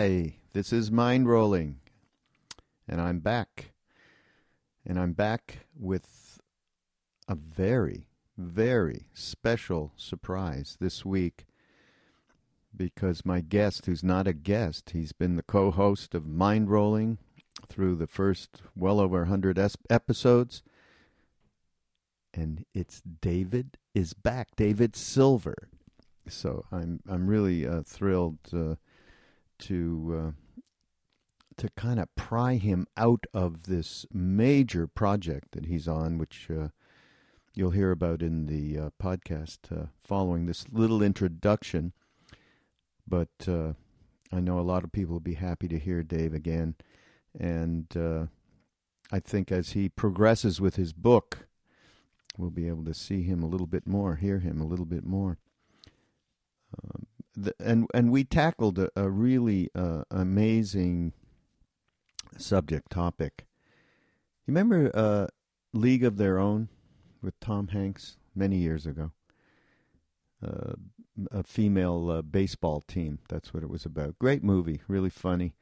Hi, this is Mindrolling, and I'm back. And I'm back with a very, very special surprise this week because my guest, who's not a guest, he's been the co host of Mindrolling through the first well over 100 es- episodes. And it's David is back, David Silver. So I'm I'm really uh, thrilled uh, to uh, to kind of pry him out of this major project that he's on, which uh, you'll hear about in the uh, podcast uh, following this little introduction. But uh, I know a lot of people will be happy to hear Dave again, and uh, I think as he progresses with his book, we'll be able to see him a little bit more, hear him a little bit more. Um, the, and and we tackled a, a really uh, amazing subject topic. You remember uh, League of Their Own with Tom Hanks many years ago? Uh, a female uh, baseball team. That's what it was about. Great movie, really funny.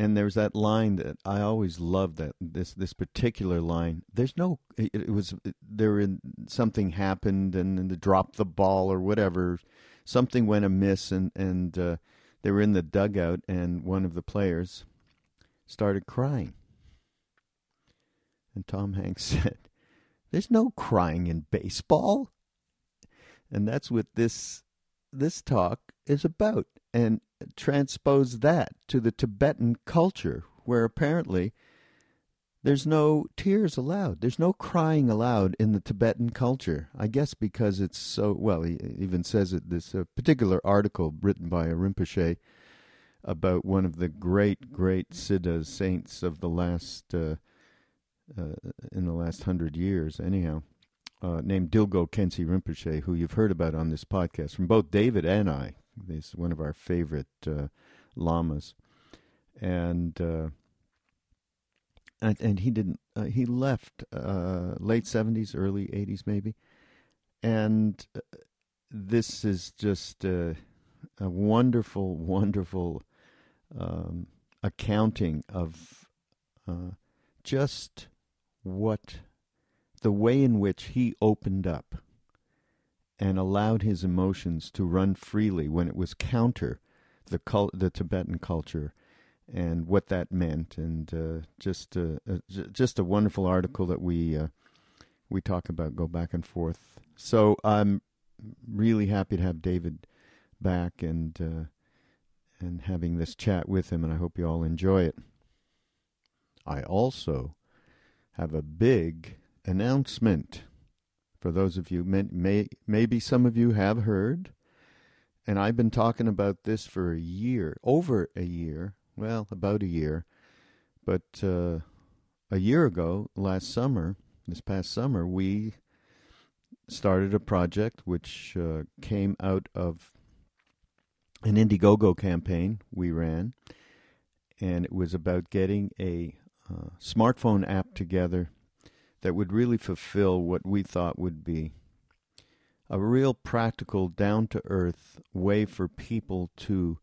And there's that line that I always loved. That this this particular line. There's no. It, it was there. In something happened, and, and they dropped the ball or whatever. Something went amiss, and and uh, they were in the dugout, and one of the players started crying. And Tom Hanks said, "There's no crying in baseball." And that's what this this talk is about and transpose that to the Tibetan culture where apparently there's no tears allowed. There's no crying allowed in the Tibetan culture. I guess because it's so well. He even says it. This uh, particular article written by a Rinpoche about one of the great, great Siddha saints of the last uh, uh, in the last hundred years. Anyhow, uh, named Dilgo Khyentse Rinpoche, who you've heard about on this podcast from both David and I. He's one of our favorite uh, lamas, and uh, and, and he didn't. Uh, he left uh, late seventies, early eighties, maybe, and uh, this is just a, a wonderful, wonderful um, accounting of just what the way in which he opened up and allowed his emotions to run freely when it was counter the cult, the Tibetan culture and what that meant. And uh, just uh, uh, just a wonderful article that we uh, we talk about go back and forth. So I'm really happy to have David back and uh, and having this chat with him and I hope you all enjoy it. I also have a big announcement for those of you may, may maybe some of you have heard. And I've been talking about this for a year over a year well about a year. But uh, a year ago last summer this past summer we started a project which uh, came out of an Indiegogo campaign we ran. And it was about getting a uh, smartphone app together that would really fulfill what we thought would be a real practical, down to earth way for people to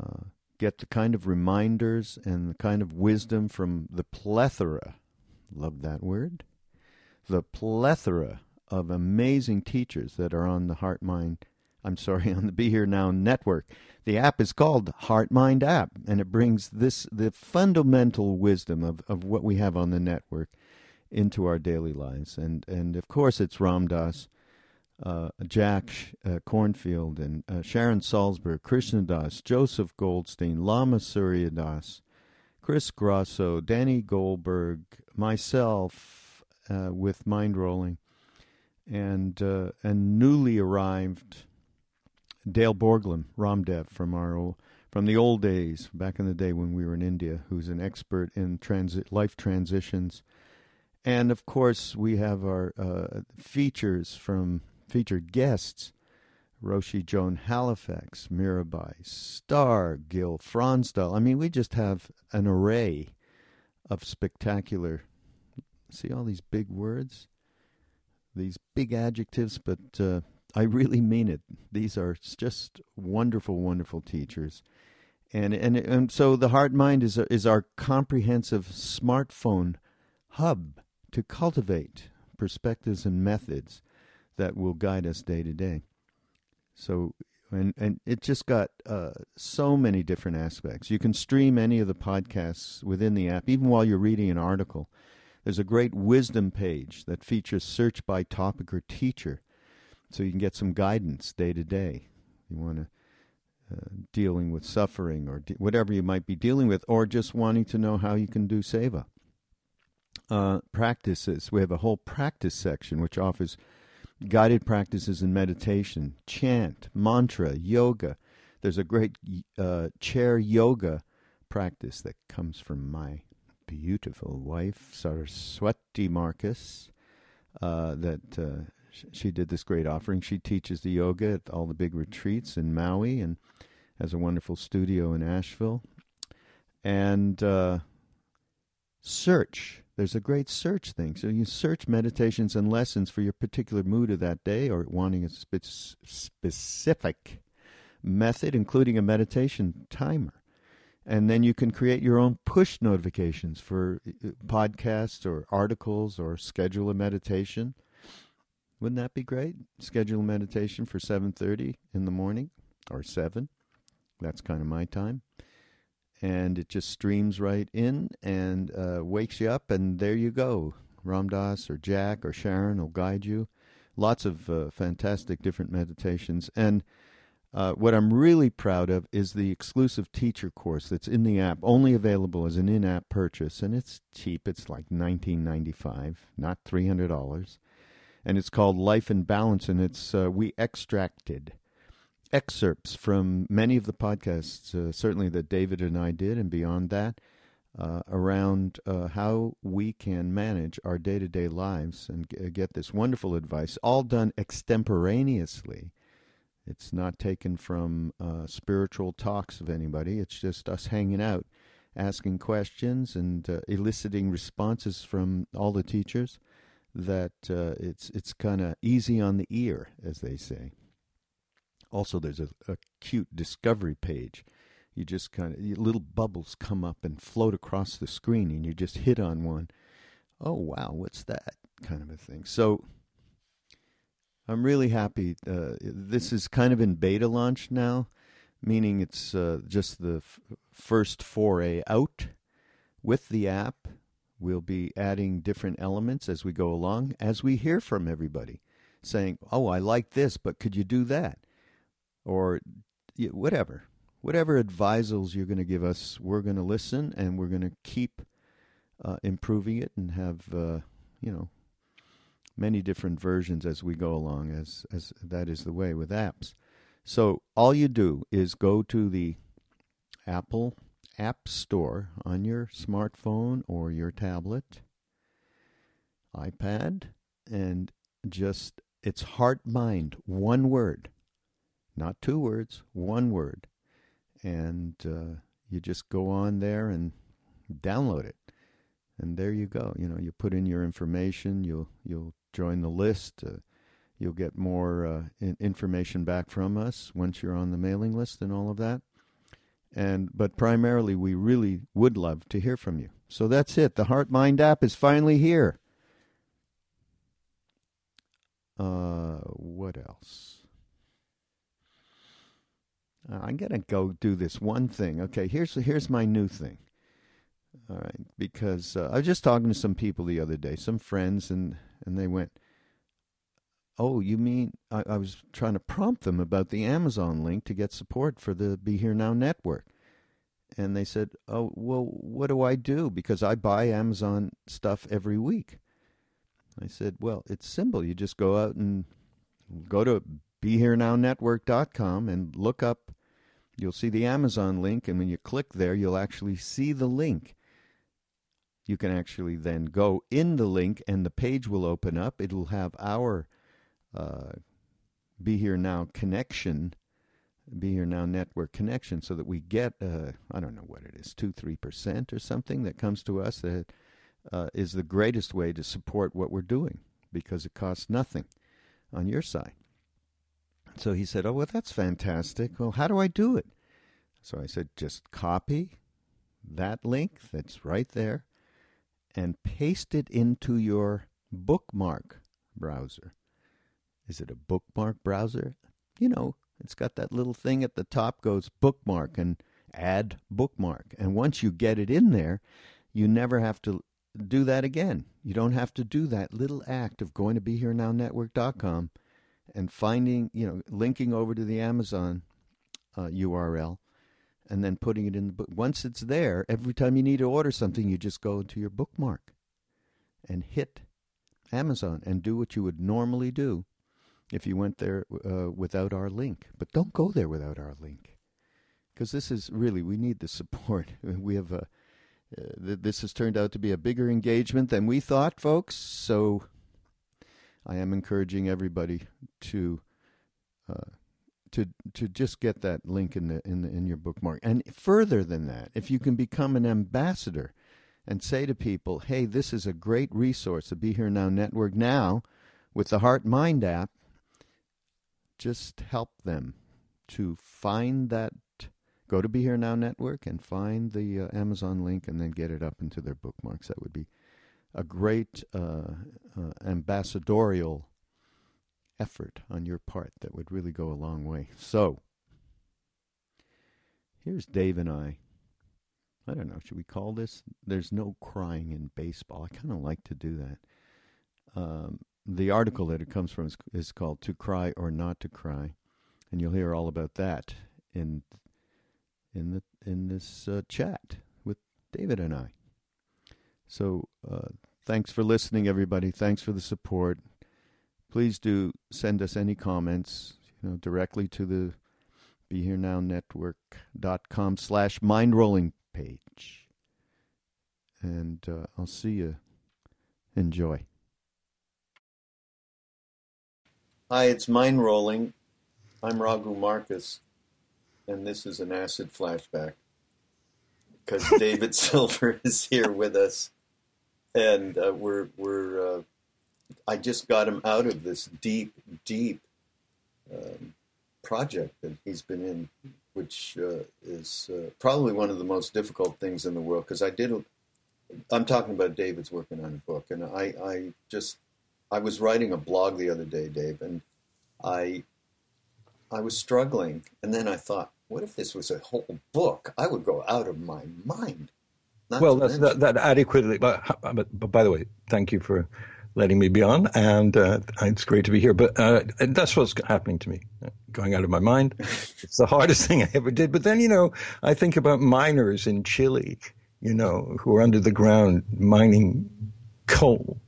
uh, get the kind of reminders and the kind of wisdom from the plethora, love that word, the plethora of amazing teachers that are on the Heart Mind, I'm sorry, on the Be Here Now network. The app is called Heart Mind app, and it brings this the fundamental wisdom of, of what we have on the network into our daily lives. And and of course it's Ram Dass, uh, Jack uh, Kornfield, and uh, Sharon Salzberg, Krishna Das, Joseph Goldstein, Lama Surya Das, Chris Grosso, Danny Goldberg, myself uh, with Mindrolling, and uh, and newly arrived Dale Borglum, Ramdev from our old, from the old days, back in the day when we were in India, who's an expert in transit life transitions. And of course, we have our uh, features from featured guests Roshi Joan Halifax, Mirabai, Starr, Gil Fronsdal. I mean, we just have an array of spectacular. See all these big words? These big adjectives, but uh, I really mean it. These are just wonderful, wonderful teachers. And, and and so the heart mind is is our comprehensive smartphone hub to cultivate perspectives and methods that will guide us day to day. So, and and it just got uh, so many different aspects. You can stream any of the podcasts within the app, even while you're reading an article. There's a great wisdom page that features search by topic or teacher, so you can get some guidance day to day. You want to. Uh, dealing with suffering or de- whatever you might be dealing with, or just wanting to know how you can do seva. Uh, practices. We have a whole practice section which offers guided practices in meditation, chant, mantra, yoga. There's a great uh, chair yoga practice that comes from my beautiful wife, Saraswati Markus, uh, that uh, she did this great offering. She teaches the yoga at all the big retreats in Maui and has a wonderful studio in Asheville. And uh, search there's a great search thing. So you search meditations and lessons for your particular mood of that day or wanting a spe- specific method, including a meditation timer. And then you can create your own push notifications for uh, podcasts or articles or schedule a meditation. Wouldn't that be great? Schedule a meditation for 7:30 in the morning or 7. That's kind of my time and it just streams right in and uh, wakes you up, and there you go. Ram Dass or Jack or Sharon will guide you. Lots of uh, fantastic different meditations. And uh, what I'm really proud of is the exclusive teacher course that's in the app, only available as an in app purchase. And it's cheap, it's like $19.95, not $300. And it's called Life in Balance, and it's uh, we extracted excerpts from many of the podcasts, uh, certainly that David and I did, and beyond that, uh, around uh, how we can manage our day to day lives and g- uh, get this wonderful advice, all done extemporaneously. It's not taken from uh, spiritual talks of anybody, it's just us hanging out, asking questions, and uh, eliciting responses from all the teachers. That it's it's kind of easy on the ear, as they say. Also, there's a, a cute discovery page. You just kind of little bubbles come up and float across the screen, and you just hit on one. Oh wow, what's that kind of a thing? So I'm really happy. Uh, this is kind of in beta launch now, meaning it's uh, just the f- first foray out with the app. We'll be adding different elements as we go along, as we hear from everybody saying, Oh, I like this, but could you do that? Or whatever. Whatever advisals you're going to give us, we're going to listen and we're going to keep uh, improving it and have, uh, you know, many different versions as we go along, as, as that is the way with apps. So all you do is go to the Apple App Store on your smartphone or your tablet, iPad, and just it's heart mind, one word not two words, one word. And uh, you just go on there and download it. And there you go. You know, you put in your information, you'll you'll join the list. Uh, you'll get more uh, in- information back from us once you're on the mailing list and all of that. And but primarily, we really would love to hear from you. So that's it. The Heart Mind app is finally here. Uh, what else? Uh, I'm gonna go do this one thing. Okay, here's here's my new thing. All right, because uh, I was just talking to some people the other day, some friends, and and they went, "Oh, you mean?" I, I was trying to prompt them about the Amazon link to get support for the Be Here Now network, and they said, "Oh, well, what do I do? Because I buy Amazon stuff every week." I said, "Well, it's simple. You just go out and go to BeHereNowNetwork.com and look up. You'll see the Amazon link, and when you click there, you'll actually see the link. You can actually then go in the link, and the page will open up. It'll have our uh, Be Here Now connection." Be Here Now network connection so that we get, uh, I don't know what it is, 2 3% or something that comes to us that uh, is the greatest way to support what we're doing because it costs nothing on your side. So he said, Oh, well, that's fantastic. Well, how do I do it? So I said, Just copy that link that's right there and paste it into your bookmark browser. Is it a bookmark browser? You know, it's got that little thing at the top goes bookmark and add bookmark. And once you get it in there, you never have to do that again. You don't have to do that little act of going to BeHereNowNetwork.com and finding, you know, linking over to the Amazon uh, URL and then putting it in the book. Once it's there, every time you need to order something, you just go into your bookmark and hit Amazon and do what you would normally do if you went there uh, without our link. But don't go there without our link. Because this is really, we need the support. We have a uh, this has turned out to be a bigger engagement than we thought, folks. So I am encouraging everybody to uh, to to just get that link in the in the, in your bookmark. And further than that, if you can become an ambassador and say to people, "Hey, this is a great resource, the Be Here Now network now with the Heart Mind app." Just help them to find that go to Be Here Now Network and find the uh, Amazon link and then get it up into their bookmarks. That would be a great uh, uh, ambassadorial effort on your part that would really go a long way. So, here's Dave and I. I don't know, should we call this? There's no crying in baseball. I kind of like to do that. Um, the article that it comes from is, is called To Cry or Not to Cry. And you'll hear all about that in in the in this uh, chat with David and I. So uh, thanks for listening, everybody. Thanks for the support. Please do send us any comments, you know, directly to the Be Here Network.com slash mindrolling page. And uh, I'll see you. Enjoy. Hi, it's Mind Rolling. I'm Raghu Markus and this is an acid flashback because David Silver is here with us, and uh, we're we're. Uh, I just got him out of this deep, deep um, project that he's been in, which uh, is uh, probably one of the most difficult things in the world. Because I did, I'm talking about David's working on a book, and I, I just, I was writing a blog the other day, Dave, and I I was struggling, and then I thought, what if this was a whole book? I would go out of my mind. Not well, that's that, that, adequately. But, but, but, by the way, thank you for letting me be on, and uh, it's great to be here. But uh, that's what's happening to me, going out of my mind. it's the hardest thing I ever did. But then, you know, I think about miners in Chile, you know, who are under the ground mining coal,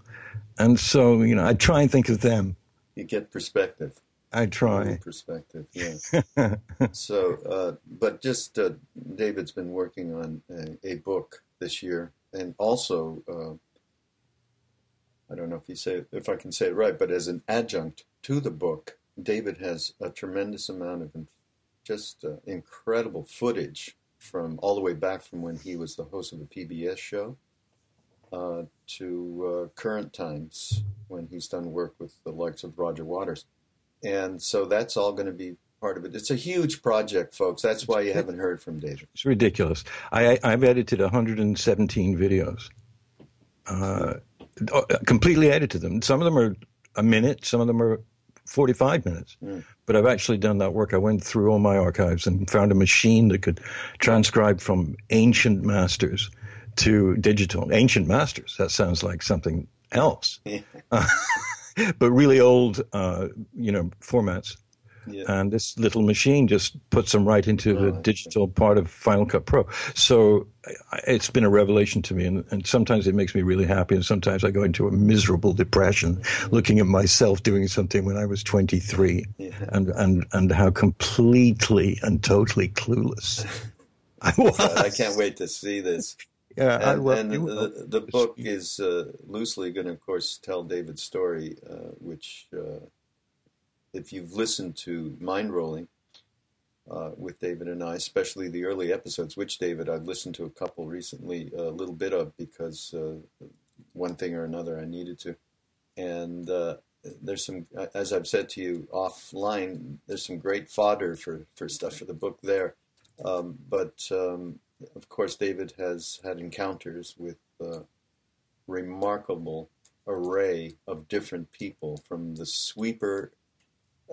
and so you know, I try and think of them. You get perspective. I try. Perspective, yeah. so, uh, but just uh, David's been working on a, a, book this year, and also, uh, I don't know if you say if I can say it right, but as an adjunct to the book, David has a tremendous amount of just uh, incredible footage from all the way back from when he was the host of a PBS show. Uh, to uh, current times when he's done work with the likes of Roger Waters and so that's all going to be part of it. It's a huge project, folks. That's why you haven't heard from David. It's ridiculous. I, I've edited 117 videos, uh, completely edited them. Some of them are a minute, some of them are 45 minutes. Mm. But I've actually done that work. I went through all my archives and found a machine that could transcribe from ancient masters to digital. Ancient masters. That sounds like something else. uh, but really old, uh, you know, formats. Yeah. And this little machine just puts them right into oh, the digital part of Final Cut Pro. So it's been a revelation to me, and, and, sometimes it makes me really happy, and sometimes I go into a miserable depression looking at myself doing something when I was 23, yeah. and and and how completely and totally clueless I was. I can't wait to see this. Yeah, and, and the, the, the, book is uh, loosely going to, of course, tell David's story, uh, which, uh, if you've listened to Mindrolling uh, with David and I, especially the early episodes, which David I've listened to a couple recently, a little bit of because uh, one thing or another I needed to, and uh, there's some, as I've said to you offline, there's some great fodder for for stuff for the book there, um, but. Um, of course, David has had encounters with a remarkable array of different people, from the sweeper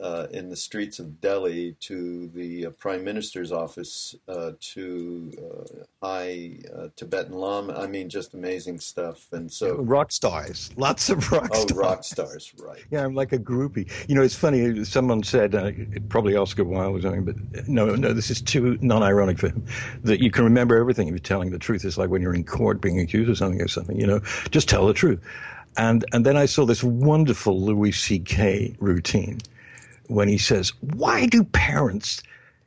uh, in the streets of Delhi to the uh, Prime Minister's office uh, to uh, high uh, Tibetan Lama. I mean, just amazing stuff. And so rock stars, lots of rock oh, stars. rock stars, right? Yeah, I'm like a groupie. You know, it's funny. Someone said, uh, probably Oscar Wilde was doing, but no, no, this is too non-ironic for him. That you can remember everything if you're telling the truth. It's like when you're in court being accused of something or something. You know, just tell the truth. And and then I saw this wonderful Louis C.K. routine when he says, Why do parents,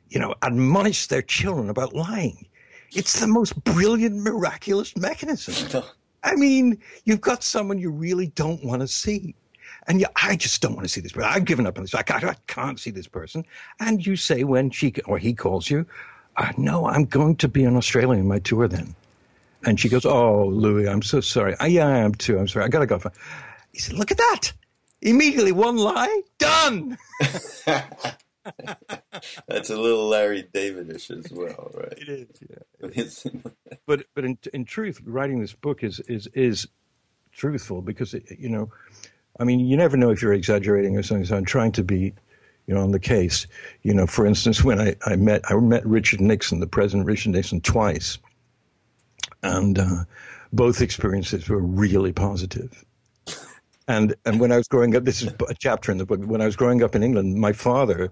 you know, admonish their children about lying? It's the most brilliant, miraculous mechanism. I mean, you've got someone you really don't want to see. And you, I just don't want to see this person. I've given up on this. I can't, I can't see this person. And you say when she or he calls you, uh, no, I'm going to be in Australia in my tour then. And she goes, oh, Louis, I'm so sorry. Uh, yeah, I am too. I'm sorry. I got to go. He said, look at that. Immediately, one lie, done. That's a little Larry Davidish as well, right? It is, yeah. but but in in truth, writing this book is is is truthful because it, you know, I mean, you never know if you're exaggerating or something. So I'm trying to be, you know, on the case. You know, for instance, when I, I met I met Richard Nixon, the President Richard Nixon, twice, and uh, both experiences were really positive. And and when I was growing up, this is a chapter in the book. When I was growing up in England, my father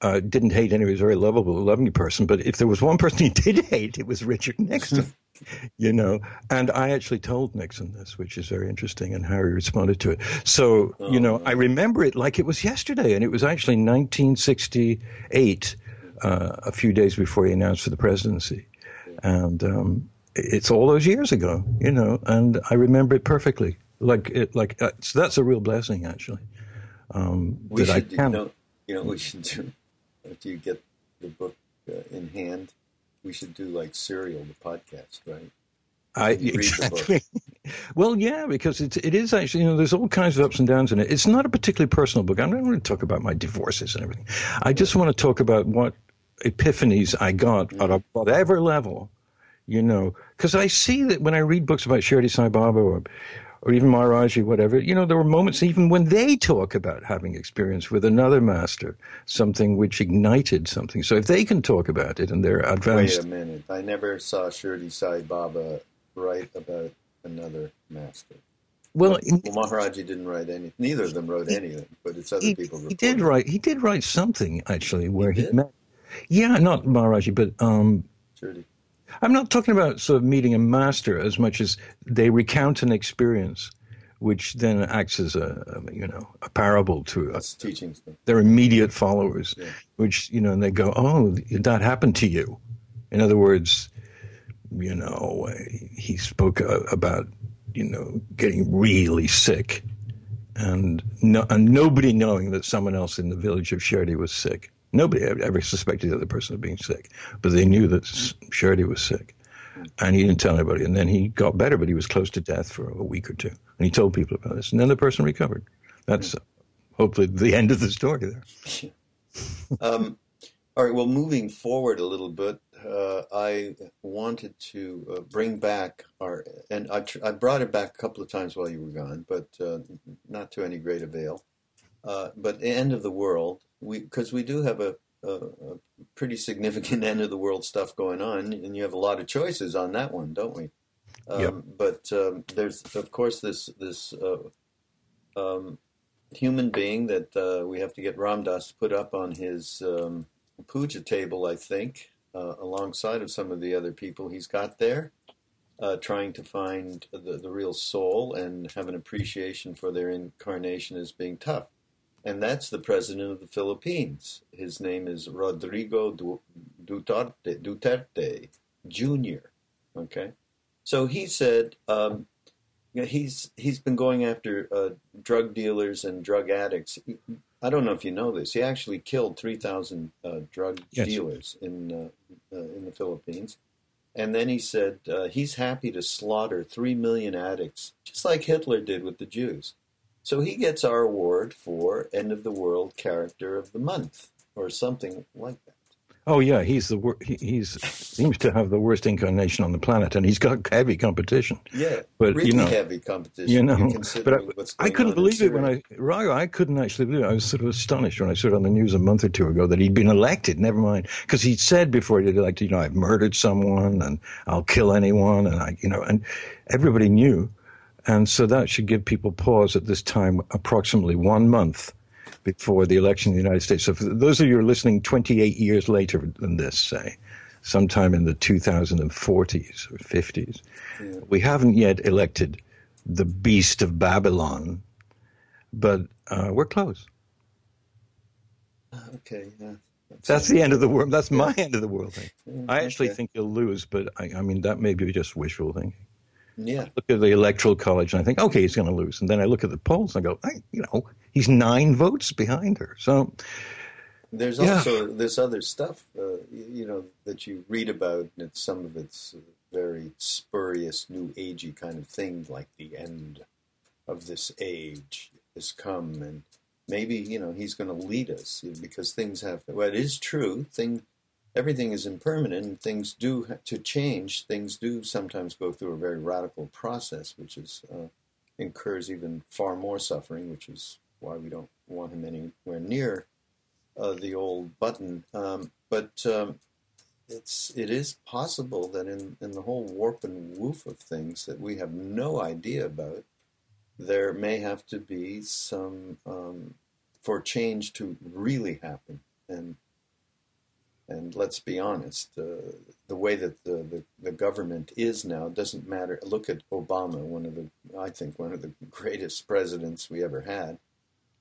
uh, didn't hate anyone. He was a very lovable, loving person. But if there was one person he did hate, it was Richard Nixon. you know, and I actually told Nixon this, which is very interesting, and how he responded to it. So, you know, I remember it like it was yesterday, and it was actually 1968, uh, a few days before he announced for the presidency, and um, it's all those years ago, you know, and I remember it perfectly like it, like uh, so that's a real blessing actually. Um, we should, you know, you know, we should do after you get the book uh, in hand. We should do like serial, the podcast, right? I exactly. well, yeah, because it it is actually you know there's all kinds of ups and downs in it. It's not a particularly personal book. I'm not going to talk about my divorces and everything. I just want to talk about what epiphanies I got mm-hmm. at whatever level, you know, because I see that when I read books about Shirdi Sai Baba or or even Maharaji, whatever, you know, there were moments even when they talk about having experience with another master, something which ignited something. So if they can talk about it and they're advanced. Wait a minute. I never saw Shirdi Sai Baba write about another master. Well, well, Maharaji didn't write anything. Neither of them wrote he, anything, but it's other he, people. He did write. He did write something actually, where he, he met. Yeah, not Maharaji, but um, Shirdi. I'm not talking about sort of meeting a master as much as they recount an experience, which then acts as a, um, you know a parable to uh, us. teaching their immediate followers, yeah. which you know, and they go, "Oh, that happened to you." In other words, you know, he spoke uh, about you know getting really sick, and no, and nobody knowing that someone else in the village of Shirdi was sick. Nobody ever suspected the other person of being sick, but they knew that Shirdi was sick. And he didn't tell anybody. And then he got better, but he was close to death for a week or two. And he told people about this. And then the person recovered. That's uh, hopefully the end of the story there. Um, all right. Well, moving forward a little bit, uh, I wanted to uh, bring back our, and I, tr- I brought it back a couple of times while you were gone, but uh, not to any great avail. Uh, but the end of the world, because we do have a, a, a, pretty significant end of the world stuff going on, and you have a lot of choices on that one, don't we? Um, yep. But um, there's of course this this uh, um, human being that uh, we have to get Ram Dass put up on his um, puja table, I think, uh, alongside of some of the other people he's got there, uh, trying to find the, the real soul and have an appreciation for their incarnation as being tough. And that's the president of the Philippines. His name is Rodrigo Duterte, Duterte Jr. Okay, so he said um, he's he's been going after uh, drug dealers and drug addicts. I don't know if you know this. He actually killed three thousand uh, drug yes. dealers in uh, uh in the Philippines, and then he said uh, he's happy to slaughter three million addicts, just like Hitler did with the Jews. So he gets our award for End of the World Character of the Month, or something like that. Oh yeah, he's the wor- he he's seems to have the worst incarnation on the planet, and he's got heavy competition. Yeah, but really you know, heavy competition. You know, but I, I couldn't believe it when I Raghu, I couldn't actually believe it. I was sort of astonished when I saw it on the news a month or two ago that he'd been elected. Never mind, because he'd said before he'd elected, you know, I've murdered someone and I'll kill anyone, and I, you know, and everybody knew, and so that should give people pause at this time, approximately one month before the election in the United States. So for those of you who are listening 28 years later than this, say, sometime in the 2040s or 50s, yeah. we haven't yet elected the beast of Babylon, but uh, we're close. Okay, yeah. That's, That's the end of the world. That's my end of the world thing. Yeah, I actually okay. think you'll lose, but I, I mean that may be just wishful thinking. Yeah. I look at the electoral college and I think, okay, he's going to lose. And then I look at the polls and I go, hey, you know, he's nine votes behind her. So there's yeah. also this other stuff, uh, you know, that you read about, and it's some of it's very spurious, new agey kind of thing, like the end of this age has come, and maybe you know he's going to lead us because things have. Well, it is true. Thing everything is impermanent things do to change things do sometimes go through a very radical process which is uh, incurs even far more suffering which is why we don't want him anywhere near uh, the old button. Um, but um, it's it is possible that in, in the whole warp and woof of things that we have no idea about there may have to be some um, for change to really happen. And and let's be honest, uh, the way that the, the, the, government is now doesn't matter. Look at Obama, one of the, I think, one of the greatest presidents we ever had,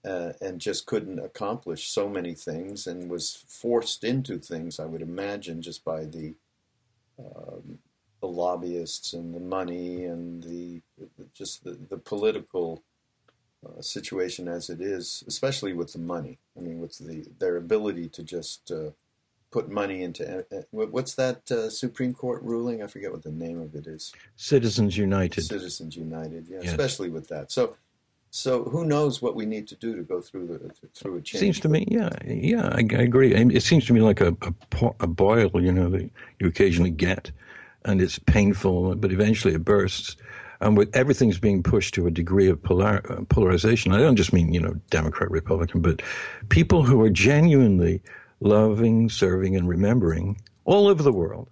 uh, and just couldn't accomplish so many things and was forced into things, I would imagine, just by the, um, the lobbyists and the money and the, just the, the political uh, situation as it is, especially with the money. I mean, with the their ability to just uh, put money into uh, uh, what's that uh, Supreme Court ruling? I forget what the name of it is. Citizens United. Citizens United, yeah, yes. especially with that. So, so who knows what we need to do to go through the through a change? Seems to me, yeah, yeah, I, I agree. It seems to me like a, a, a boil, you know, that you occasionally get, and it's painful, but eventually it bursts. And with everything's being pushed to a degree of polar, uh, polarization, I don't just mean you know Democrat, Republican, but people who are genuinely loving, serving, and remembering all over the world.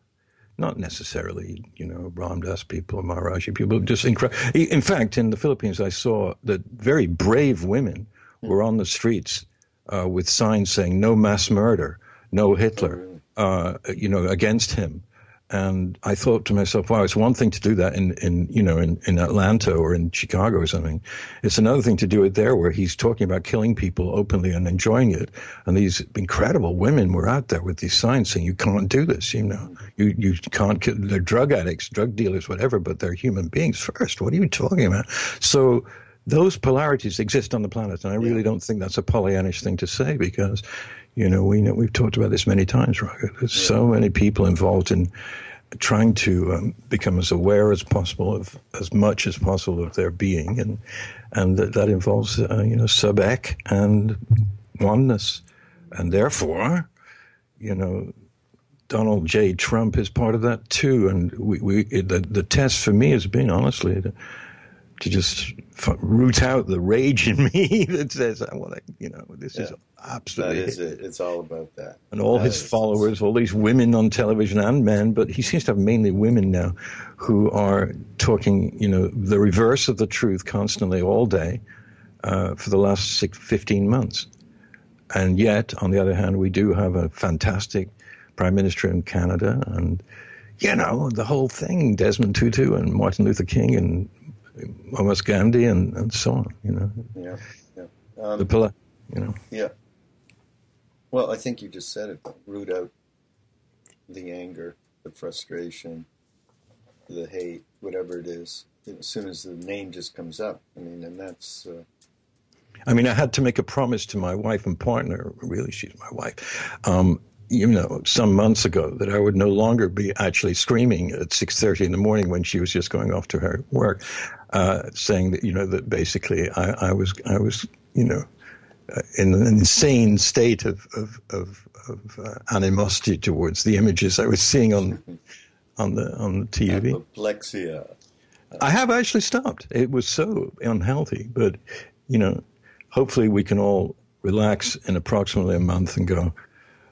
Not necessarily, you know, Ram Dass people, Maharaji people, just incredible. In fact, in the Philippines, I saw that very brave women were on the streets uh, with signs saying "No mass murder, no Hitler," uh, you know, against him. And I thought to myself, wow, it's one thing to do that in, in you know, in, in Atlanta or in Chicago or something. It's another thing to do it there where he's talking about killing people openly and enjoying it. And these incredible women were out there with these signs saying, you can't do this, you know, you, you can't kill, they're drug addicts, drug dealers, whatever, but they're human beings first. What are you talking about? So those polarities exist on the planet. And I really don't think that's a Pollyannish thing to say because you know, we know we've talked about this many times, Roger. There's so many people involved in trying to um, become as aware as possible of as much as possible of their being, and and that, that involves uh, you know subek and oneness, and therefore, you know, Donald J. Trump is part of that too. And we, we the the test for me has been honestly to, to just root out the rage in me that says, "Well, you know, this yeah. is absolutely." That is it. It's all about that. And all that his followers, all these women on television and men, but he seems to have mainly women now, who are talking, you know, the reverse of the truth constantly all day uh, for the last six, 15 months. And yet, on the other hand, we do have a fantastic prime minister in Canada, and you know the whole thing: Desmond Tutu and Martin Luther King and Mohammed Gandhi and, and so on. You know, yeah, yeah. Um, the pillar. You know, yeah. Well, I think you just said it. Root out the anger, the frustration, the hate, whatever it is. As soon as the name just comes up, I mean, and that's. Uh, I mean, I had to make a promise to my wife and partner. Really, she's my wife. Um, you know, some months ago, that I would no longer be actually screaming at six thirty in the morning when she was just going off to her work, uh, saying that you know that basically I, I was I was you know in an insane state of of, of, of uh, animosity towards the images I was seeing on on the on the TV. Apoplexia. I have actually stopped. It was so unhealthy, but you know, hopefully we can all relax in approximately a month and go,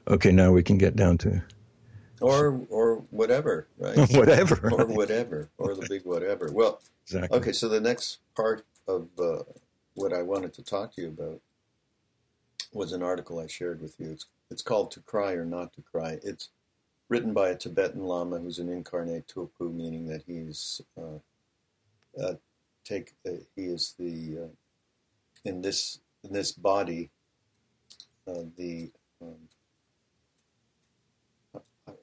okay, now we can get down to. Or or whatever, right? whatever. or whatever, or the big whatever. Well, exactly. Okay, so the next part of uh, what I wanted to talk to you about was an article I shared with you. It's it's called "To Cry or Not to Cry." It's written by a Tibetan Lama who's an incarnate tulku, meaning that he's uh, uh, take uh, he is the uh, in this in this body uh, the um,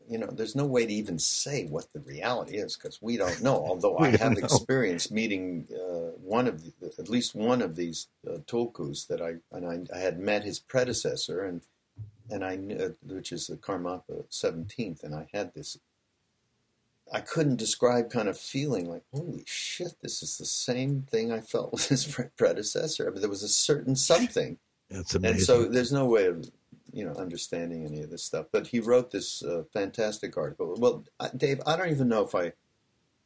you know, there's no way to even say what the reality is because we don't know. Although I have experienced meeting uh, one of, the, at least one of these uh, tulkus that I and I, I, had met his predecessor and and I knew, uh, which is the Karmapa 17th, and I had this. I couldn't describe kind of feeling like, holy shit, this is the same thing I felt with his predecessor. I mean, there was a certain something. That's amazing. And so there's no way of you know understanding any of this stuff. But he wrote this uh, fantastic article. Well, Dave, I don't even know if I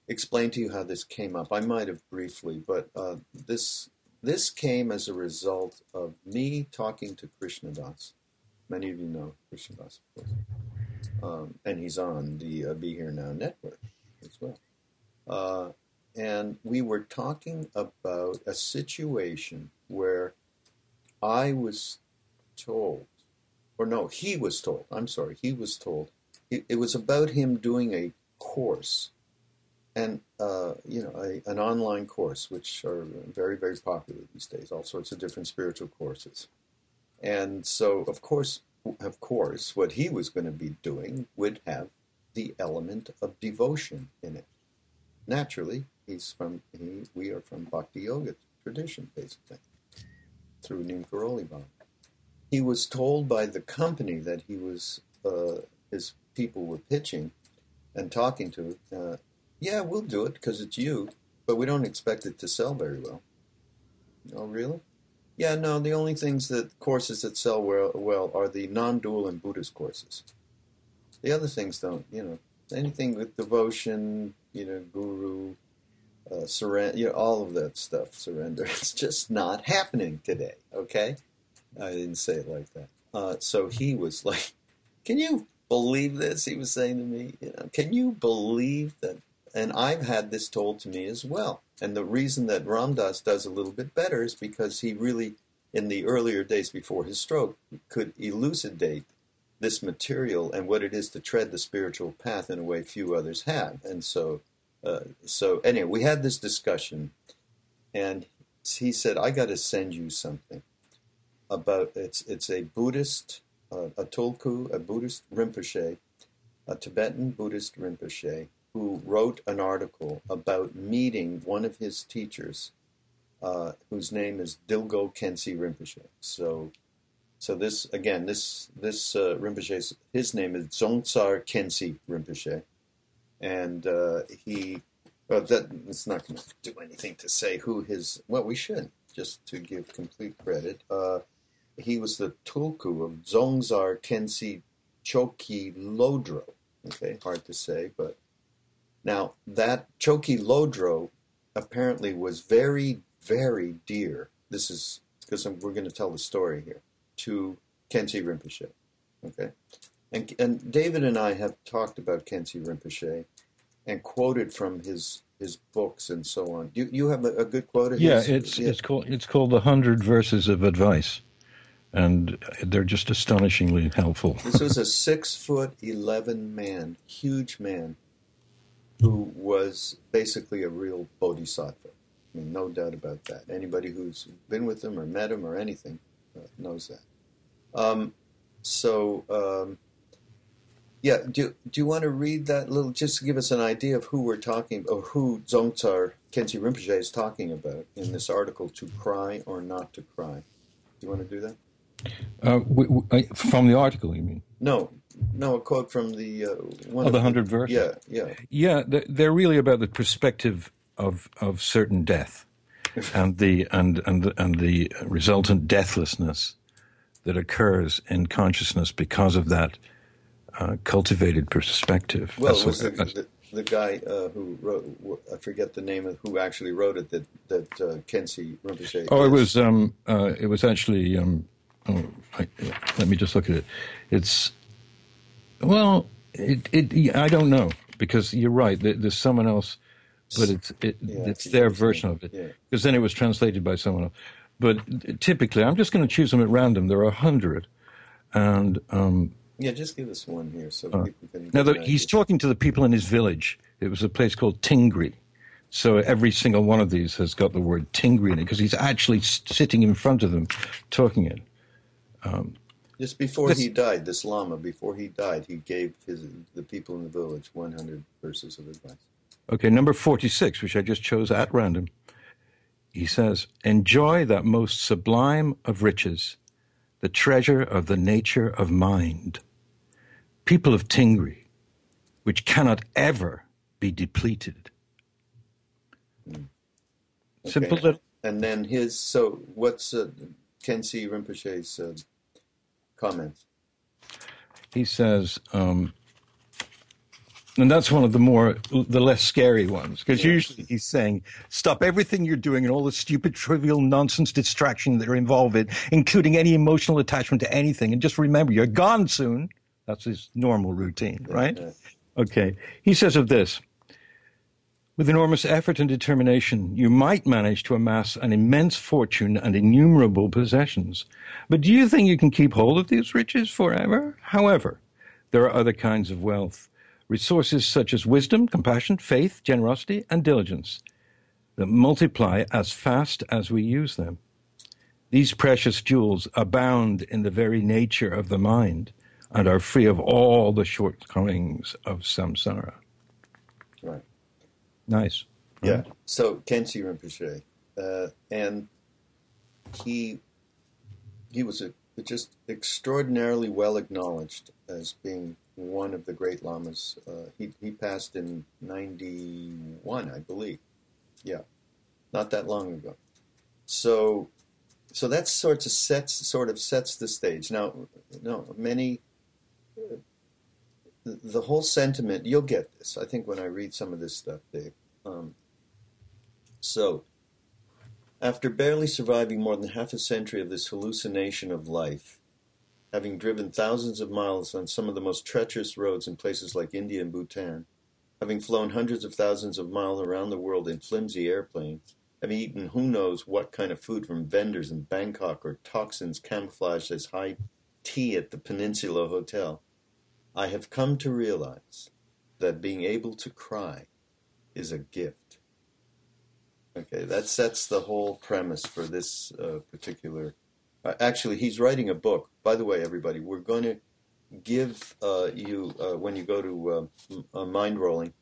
explained to you how this came up. I might have briefly, but uh, this this came as a result of me talking to Krishna Das. Many of you know Krishna Das, of course, um, and he's on the uh, Be Here Now network as well. Uh, and we were talking about a situation where I was told or no, he was told. I'm sorry, he was told. It, it was about him doing a course, and uh, you know, a, an online course, which are very, very popular these days. All sorts of different spiritual courses, and so of course, of course, what he was going to be doing would have the element of devotion in it. Naturally, he's from he, we are from Bhakti Yoga tradition, basically, through Neem Karoli Baba he was told by the company that he was uh, his people were pitching and talking to, uh, yeah, we'll do it because it's you, but we don't expect it to sell very well. Oh, really? Yeah, no. The only things that courses that sell well, well are the non-dual and Buddhist courses. The other things don't. You know, anything with devotion, you know, guru, uh, surrender, you know, all of that stuff. Surrender. It's just not happening today. Okay. I didn't say it like that. Uh, so he was like, "Can you believe this?" He was saying to me, "You know, can you believe that?" And I've had this told to me as well. And the reason that Ram Dass does a little bit better is because he really, in the earlier days before his stroke, could elucidate this material and what it is to tread the spiritual path in a way few others have. And so, uh, so anyway, we had this discussion, and he said, "I got to send you something." About it's it's a Buddhist, uh, a Tulku, a Buddhist Rinpoche, a Tibetan Buddhist Rinpoche, who wrote an article about meeting one of his teachers, uh, whose name is Dilgo Khyentse Rinpoche. So, so this again, this this uh, Rinpoche, his name is Dzongsar Khyentse Rinpoche, and uh, he. Well, that it's not going to do anything to say who his. Well, we should just to give complete credit. Uh, he was the tulku of Dzongsar Khyentse Chokyi Lodro. Okay, hard to say, but now that Chokyi Lodro apparently was very, very dear. This is because we're going to tell the story here to Khyentse Rinpoche. Okay, and and David and I have talked about Khyentse Rinpoche and quoted from his his books and so on. You you have a, a good quote? Of yeah, his? it's yeah. it's called it's called the Hundred Verses of Advice, and they're just astonishingly helpful. this was a six foot eleven man, huge man, who was basically a real bodhisattva. I mean, no doubt about that. Anybody who's been with him or met him or anything uh, knows that. Um, so. Um, yeah, do, do you want to read that little, just to give us an idea of who we're talking, or who Dzongsar Khyentse Rinpoche is talking about in this article, To Cry or Not to Cry? Do you want to do that? Uh, w- w- from the article, you mean? No, no, a quote from the uh, one of the hundred verses. Yeah, yeah, yeah. They're really about the perspective of of certain death, and the and and and the resultant deathlessness that occurs in consciousness because of that uh, cultivated perspective. Well, it was the, the, the, guy uh, who wrote, I forget the name of who actually wrote it, that, that uh, Khyentse Rinpoche. Oh, it was, um, uh, it was actually, um, oh, I, let me just look at it. It's, well, it, it, I don't know, because you're right, there's someone else, but it's, it, yeah, it's their version of it, because yeah. then it was translated by someone else. But typically, I'm just going to choose them at random. There are a hundred, and um, yeah, just give us one here so uh, people can. Now, the, he's talking to the people in his village. It was a place called Tingri. So every single one of these has got the word Tingri in it because he's actually sitting in front of them talking it. Um, Just before this, he died, this Lama, before he died, he gave his the people in the village 100 verses of advice. Okay, number 46, which I just chose at random. He says, Enjoy that most sublime of riches, the treasure of the nature of mind people of Tingri, which cannot ever be depleted. Okay. Simple little. And then his, so what's uh, Khyentse Rinpoche's uh, comments? He says, um, and that's one of the more, the less scary ones, because usually he's saying, stop everything you're doing and all the stupid, trivial nonsense distraction that are involved in, including any emotional attachment to anything, and just remember, you're gone soon. That's his normal routine, right? Okay. He says of this with enormous effort and determination, you might manage to amass an immense fortune and innumerable possessions. But do you think you can keep hold of these riches forever? However, there are other kinds of wealth, resources such as wisdom, compassion, faith, generosity, and diligence that multiply as fast as we use them. These precious jewels abound in the very nature of the mind and are free of all the shortcomings of samsara. Right. Nice. Yeah. Right. So Khyentse Rinpoche, uh, and he he was a, just extraordinarily well acknowledged as being one of the great lamas. Uh, he he passed in ninety one, I believe. Yeah, not that long ago. So so that sort of sets sort of sets the stage. Now, no, many the whole sentiment, you'll get this, I think, when I read some of this stuff, Dave. Um, so, after barely surviving more than half a century of this hallucination of life, having driven thousands of miles on some of the most treacherous roads in places like India and Bhutan, having flown hundreds of thousands of miles around the world in flimsy airplanes, having eaten who knows what kind of food from vendors in Bangkok or toxins camouflaged as high tea at the Peninsula Hotel, I have come to realize that being able to cry is a gift. Okay, that sets the whole premise for this uh, particular. Uh, actually, he's writing a book. By the way, everybody, we're going to give uh, you uh, when you go to uh, Mindrolling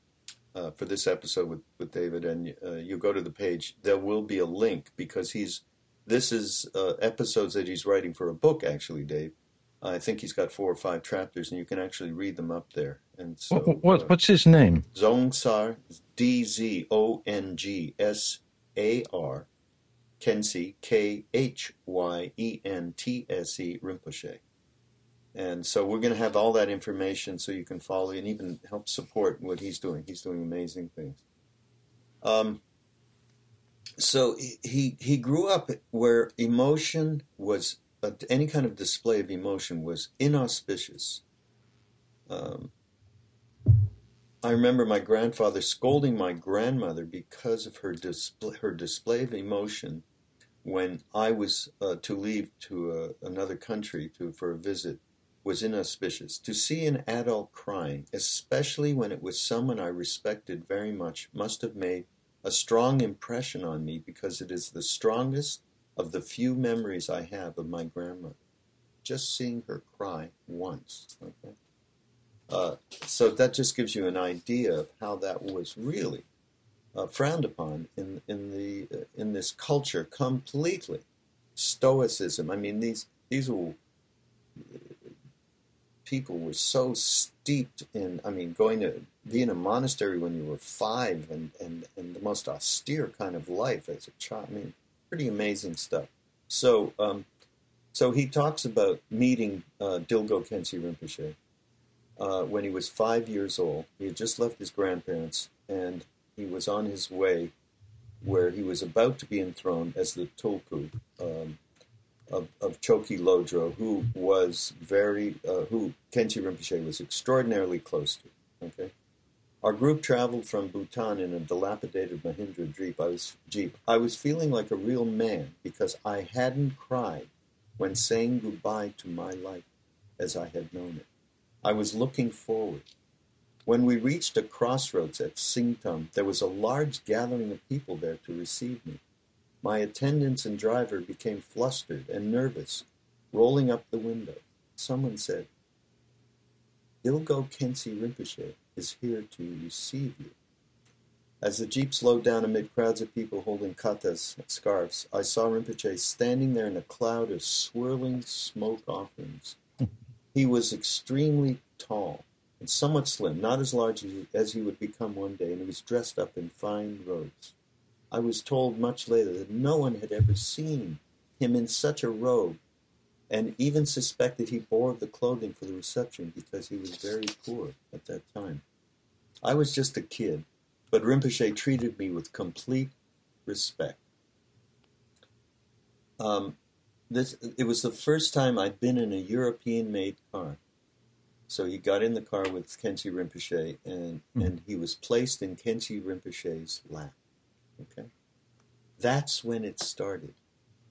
uh, for this episode with, with David, and you go to the page. There will be a link because he's. This is episodes that he's writing for a book, actually, Dave I think he's got four or five chapters, and you can actually read them up there. And so, what, what, uh, what's his name? Dzongsar, D Z O N G S A R, Khyentse, K H Y E N T S E Rinpoche. And so we're going to have all that information so you can follow and even help support what he's doing. He's doing amazing things. Um, so he he grew up where emotion was any kind of display of emotion was inauspicious. Um, I remember my grandfather scolding my grandmother because of her display, her display of emotion when I was uh, to leave to uh, another country to for a visit was inauspicious. To see an adult crying, especially when it was someone I respected very much, must have made a strong impression on me because it is the strongest of the few memories I have of my grandmother. Just seeing her cry once. Okay? Uh, so that just gives you an idea of how that was really uh, frowned upon in in the uh, in this culture completely. Stoicism. I mean, these these were people were so steeped in. I mean, going to be in a monastery when you were five and and and the most austere kind of life as a child. I mean, pretty amazing stuff. So. Um, so he talks about meeting uh, Dilgo Khyentse Rinpoche, uh, when he was five years old. He had just left his grandparents and he was on his way where he was about to be enthroned as the Tulku um, of, of Chokyi Lodro, who was very, uh, who Khyentse Rinpoche was extraordinarily close to. Okay, Our group traveled from Bhutan in a dilapidated Mahindra Jeep. I was, Jeep. I was feeling like a real man because I hadn't cried when saying goodbye to my life as I had known it. I was looking forward. When we reached a crossroads at Singtam, there was a large gathering of people there to receive me. My attendants and driver became flustered and nervous, rolling up the window. Someone said, Dilgo Khyentse Rinpoche is here to receive you. As the jeep slowed down amid crowds of people holding katas, scarves, I saw Rinpoche standing there in a cloud of swirling smoke offerings. He was extremely tall and somewhat slim, not as large as he would become one day, and he was dressed up in fine robes. I was told much later that no one had ever seen him in such a robe, and even suspected he bore the clothing for the reception because he was very poor at that time. I was just a kid, but Rinpoche treated me with complete respect. Um, this it was the first time I'd been in a European-made car. So he got in the car with Khyentse Rinpoche, and mm-hmm. and he was placed in Khyentse Rinpoche's lap. Okay, that's when it started.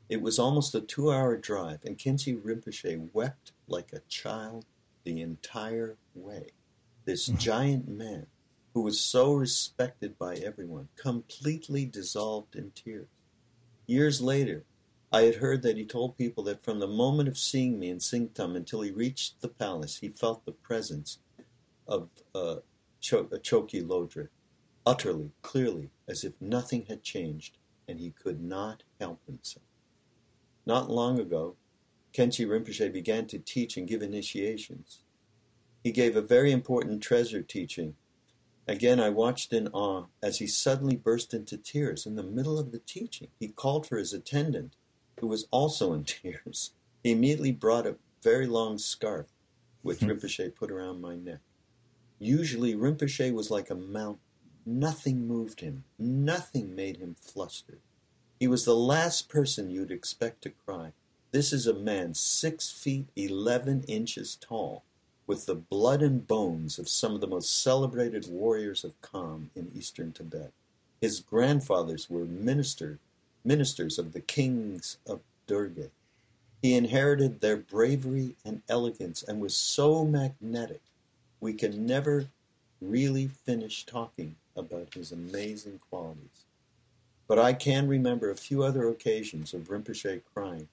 It was almost a two-hour drive, and Khyentse Rinpoche wept like a child the entire way. This mm-hmm. giant man, who was so respected by everyone, completely dissolved in tears. Years later, I had heard that he told people that from the moment of seeing me in Singtam until he reached the palace, he felt the presence of uh, Ch- uh, Chokyi Lodro, utterly, clearly, as if nothing had changed, and he could not help himself. Not long ago, Khyentse Rinpoche began to teach and give initiations. He gave a very important treasure teaching. Again, I watched in awe as he suddenly burst into tears in the middle of the teaching. He called for his attendant who was also in tears. He immediately brought a very long scarf, which hmm. Rinpoche put around my neck. Usually, Rinpoche was like a mountain. Nothing moved him. Nothing made him flustered. He was the last person you'd expect to cry. This is a man six feet eleven inches tall, with the blood and bones of some of the most celebrated warriors of Kham in eastern Tibet. His grandfathers were ministers ministers of the kings of Derge. He inherited their bravery and elegance and was so magnetic, we can never really finish talking about his amazing qualities. But I can remember a few other occasions of Rinpoche crying,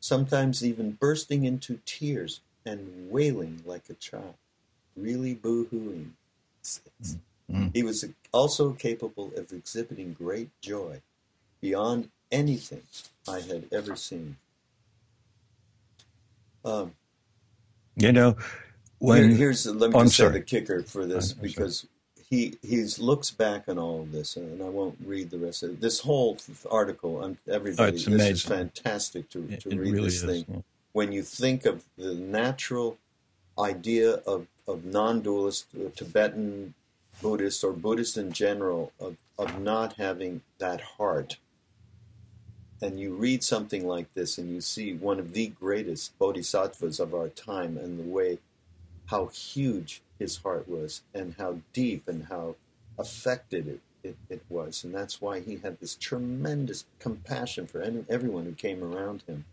sometimes even bursting into tears and wailing like a child, really boo-hooing. Mm-hmm. He was also capable of exhibiting great joy beyond anything I had ever seen. Um, you know, when here, here's let me just say the kicker for this because he he looks back on all of this, and I won't read the rest of it. This whole article, um, everybody, oh, this amazing. is fantastic to, to it, read really this is. thing. When you think of the natural idea of, of non-dualist uh, Tibetan Buddhists or Buddhists in general of, of not having that heart, and you read something like this and you see one of the greatest bodhisattvas of our time and the way how huge his heart was and how deep and how affected it, it, it was. And that's why he had this tremendous compassion for any, everyone who came around him.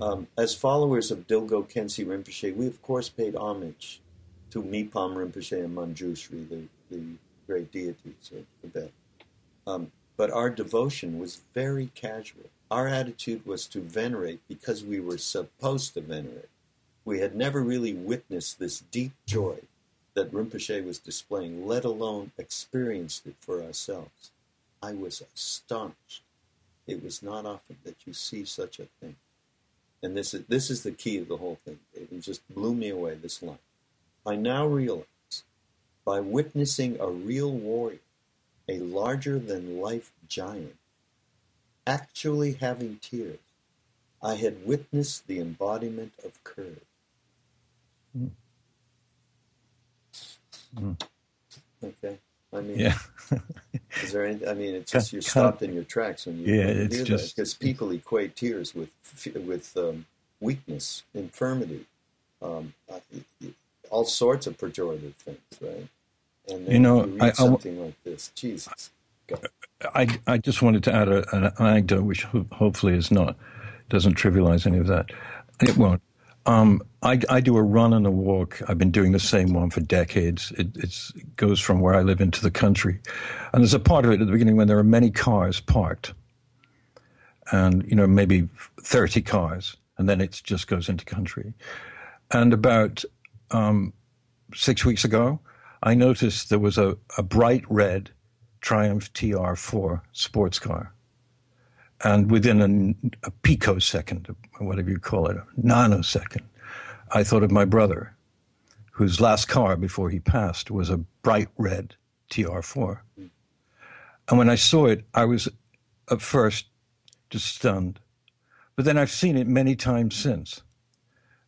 Um, as followers of Dilgo Khyentse Rinpoche, we of course paid homage to Mipam Rinpoche and Manjushri, the, the great deities of Tibet. Um, but our devotion was very casual. Our attitude was to venerate because we were supposed to venerate we had never really witnessed this deep joy that Rinpoche was displaying, let alone experienced it for ourselves. I was astonished. It was not often that you see such a thing. And this is, this is the key of the whole thing. It just blew me away, this line. I now realize, by witnessing a real warrior, a larger than life giant, actually having tears, I had witnessed the embodiment of courage. Mm. Okay. I mean, yeah. is there any? I mean, it's just you're stopped in your tracks when you yeah, it's hear just because people equate tears with with um, weakness, infirmity, um, all sorts of pejorative things, right? And you know, you I, something I, like this, Jesus. I I just wanted to add a, an anecdote, which hopefully is not doesn't trivialize any of that. It won't. Um, I, I, do a run and a walk. I've been doing the same one for decades. It goes from where I live into the country. And there's a part of it at the beginning when there are many cars parked. And, you know, maybe 30 cars. And then it just goes into country. And about um, six weeks ago, I noticed there was a, a bright red Triumph TR4 sports car and within a, picosecond, whatever you call it, a nanosecond, I thought of my brother, whose last car before he passed was a bright red TR4. And when I saw it, I was at first just stunned. But then I've seen it many times since.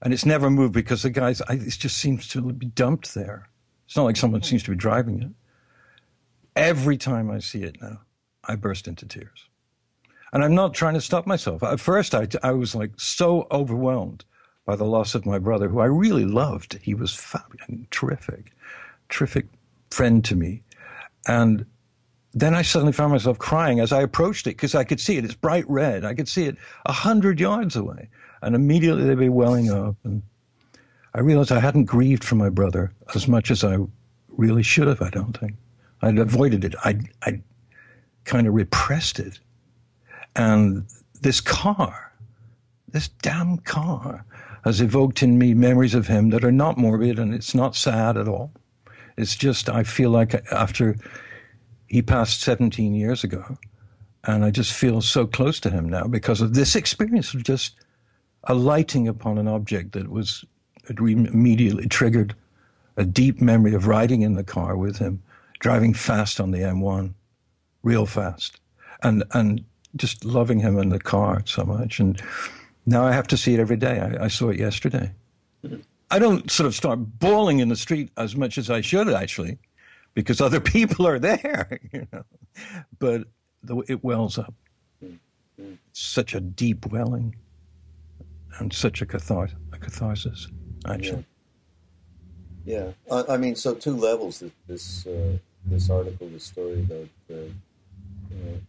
And it's never moved because the guys, I, it just seems to be dumped there. It's not like someone seems to be driving it. Every time I see it now, I burst into tears. And I'm not trying to stop myself. At first, I, I was like so overwhelmed by the loss of my brother, who I really loved. He was fab- terrific, terrific friend to me. And then I suddenly found myself crying as I approached it because I could see it. It's bright red. I could see it a hundred yards away. And immediately they'd be welling up. And I realized I hadn't grieved for my brother as much as I really should have, I don't think. I'd avoided it. I I kind of repressed it. And this car, this damn car, has evoked in me memories of him that are not morbid and it's not sad at all. It's just, I feel like after he passed 17 years ago, and I just feel so close to him now because of this experience of just alighting upon an object that was, immediately triggered a deep memory of riding in the car with him, driving fast on the M1, real fast. And, and just loving him in the car so much. And now I have to see it every day. I, I saw it yesterday. I don't sort of start bawling in the street as much as I should actually, because other people are there, you know. But the, it wells up. such a deep welling, and such a, a catharsis, actually. Yeah, yeah. I, I, mean, so two levels. This uh, this article, this story about uh, you know,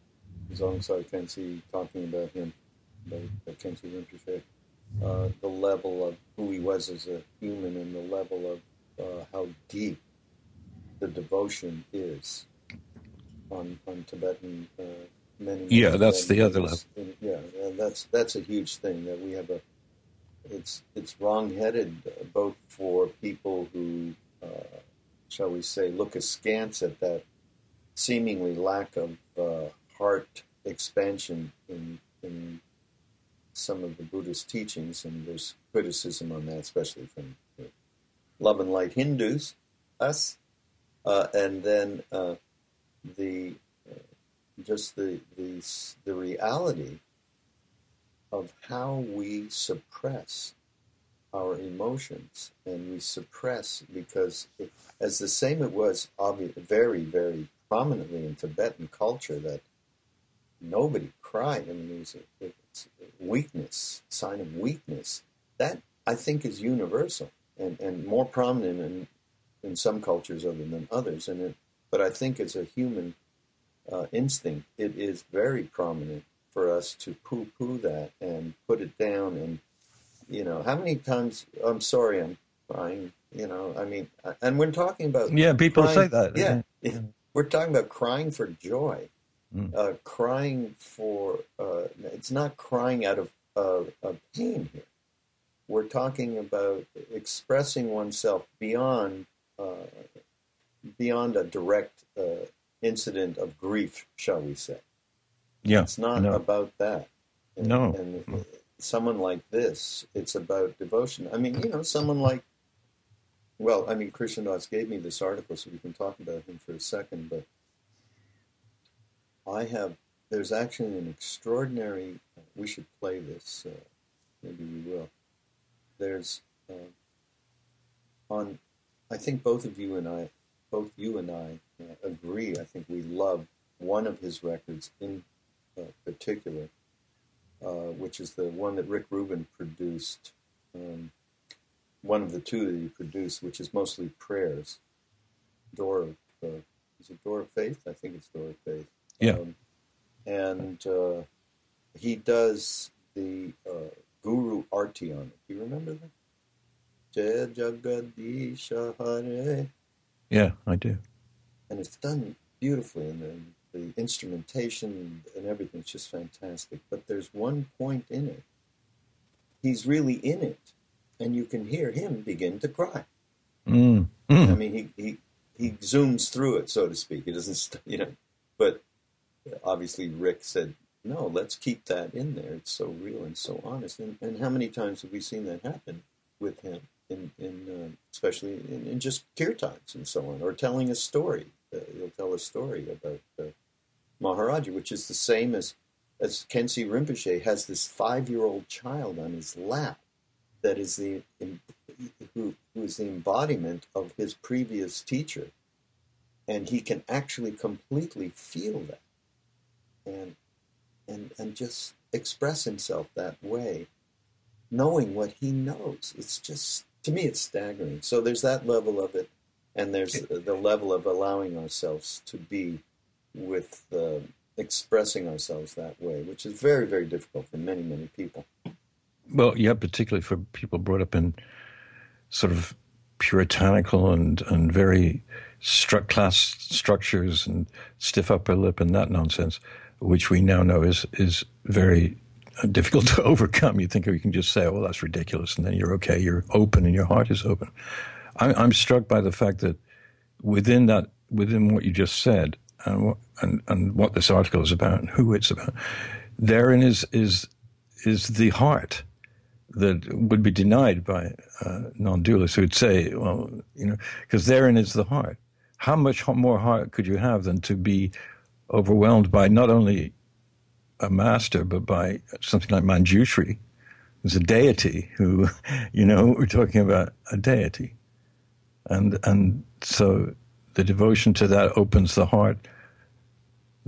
Zong Khyentse talking about him, about Khyentse Rinpoche, uh, the level of who he was as a human and the level of uh, how deep the devotion is on, on Tibetan uh, many. Yeah, that's the other level. And, yeah, and that's that's a huge thing that we have a. It's it's wrongheaded both for people who, uh, shall we say, look askance at that seemingly lack of uh, heart expansion in, in some of the Buddhist teachings, and there's criticism on that, especially from love and light Hindus, us, uh, and then uh, the uh, just the the the reality of how we suppress our emotions and we suppress because it, as the same it was obvi- very very prominently in Tibetan culture that nobody cried. I mean, it was a, it's a weakness, sign of weakness. That I think is universal and, and more prominent in in some cultures other than others. And it, but I think as a human uh, instinct, it is very prominent for us to poo-poo that and put it down. And you know, how many times I'm sorry, I'm crying. You know, I mean, and we're talking about yeah, people crying, say that. Yeah, yeah, we're talking about crying for joy, Mm. uh, crying for. Uh, it's not crying out of uh, of pain here. We're talking about expressing oneself beyond uh, beyond a direct uh, incident of grief, shall we say? Yeah, It's not no. about that. And, No. And someone like this, it's about devotion. I mean, you know, someone like, well, I mean, Krishna Das gave me this article, so we can talk about him for a second, but I have, there's actually an extraordinary, we should play this, uh, maybe we will. There's, uh, on, I think both of you and I, both you and I uh, agree, I think we love one of his records in uh, particular, uh, which is the one that Rick Rubin produced, um, one of the two that he produced, which is mostly prayers. Door of, uh, is it Door of Faith? I think it's Door of Faith. Yeah. Um, and uh, he does the uh, Guru Arti on it. Do you remember that? Jagadisha Hare Yeah, I do. and it's done beautifully, and the, the instrumentation and everything's just fantastic. But there's one point in it, he's really in it, and you can hear him begin to cry. Mm. I Mm. mean, he, he, he zooms through it, so to speak. He doesn't, you know, but obviously Rick said, no, let's keep that in there. It's so real and so honest. And, and how many times have we seen that happen with him, in, in uh, especially in, in just kirtans and so on, or telling a story? Uh, he'll tell a story about uh, Maharaji, which is the same as as Khyentse Rinpoche has this five-year-old child on his lap that is the who, who is the embodiment of his previous teacher, and he can actually completely feel that, and and and just express himself that way, knowing what he knows. It's just to me, it's staggering. So there's that level of it, and there's the level of allowing ourselves to be with uh, expressing ourselves that way, which is very very difficult for many many people. Well, yeah, particularly for people brought up in sort of puritanical and, and very stru- class structures and stiff upper lip and that nonsense, which we now know is is very difficult to overcome. You think you can just say, "Well, that's ridiculous," and then you're okay. You're open, and your heart is open. I'm, I'm struck by the fact that within that, within what you just said, and what, and, and what this article is about, and who it's about, therein is is is the heart that would be denied by uh, non-dualists who would say, well, you know, because therein is the heart. How much more heart could you have than to be overwhelmed by not only a master, but by something like Manjushri, who's a deity who, you know, we're talking about a deity. And, and so the devotion to that opens the heart.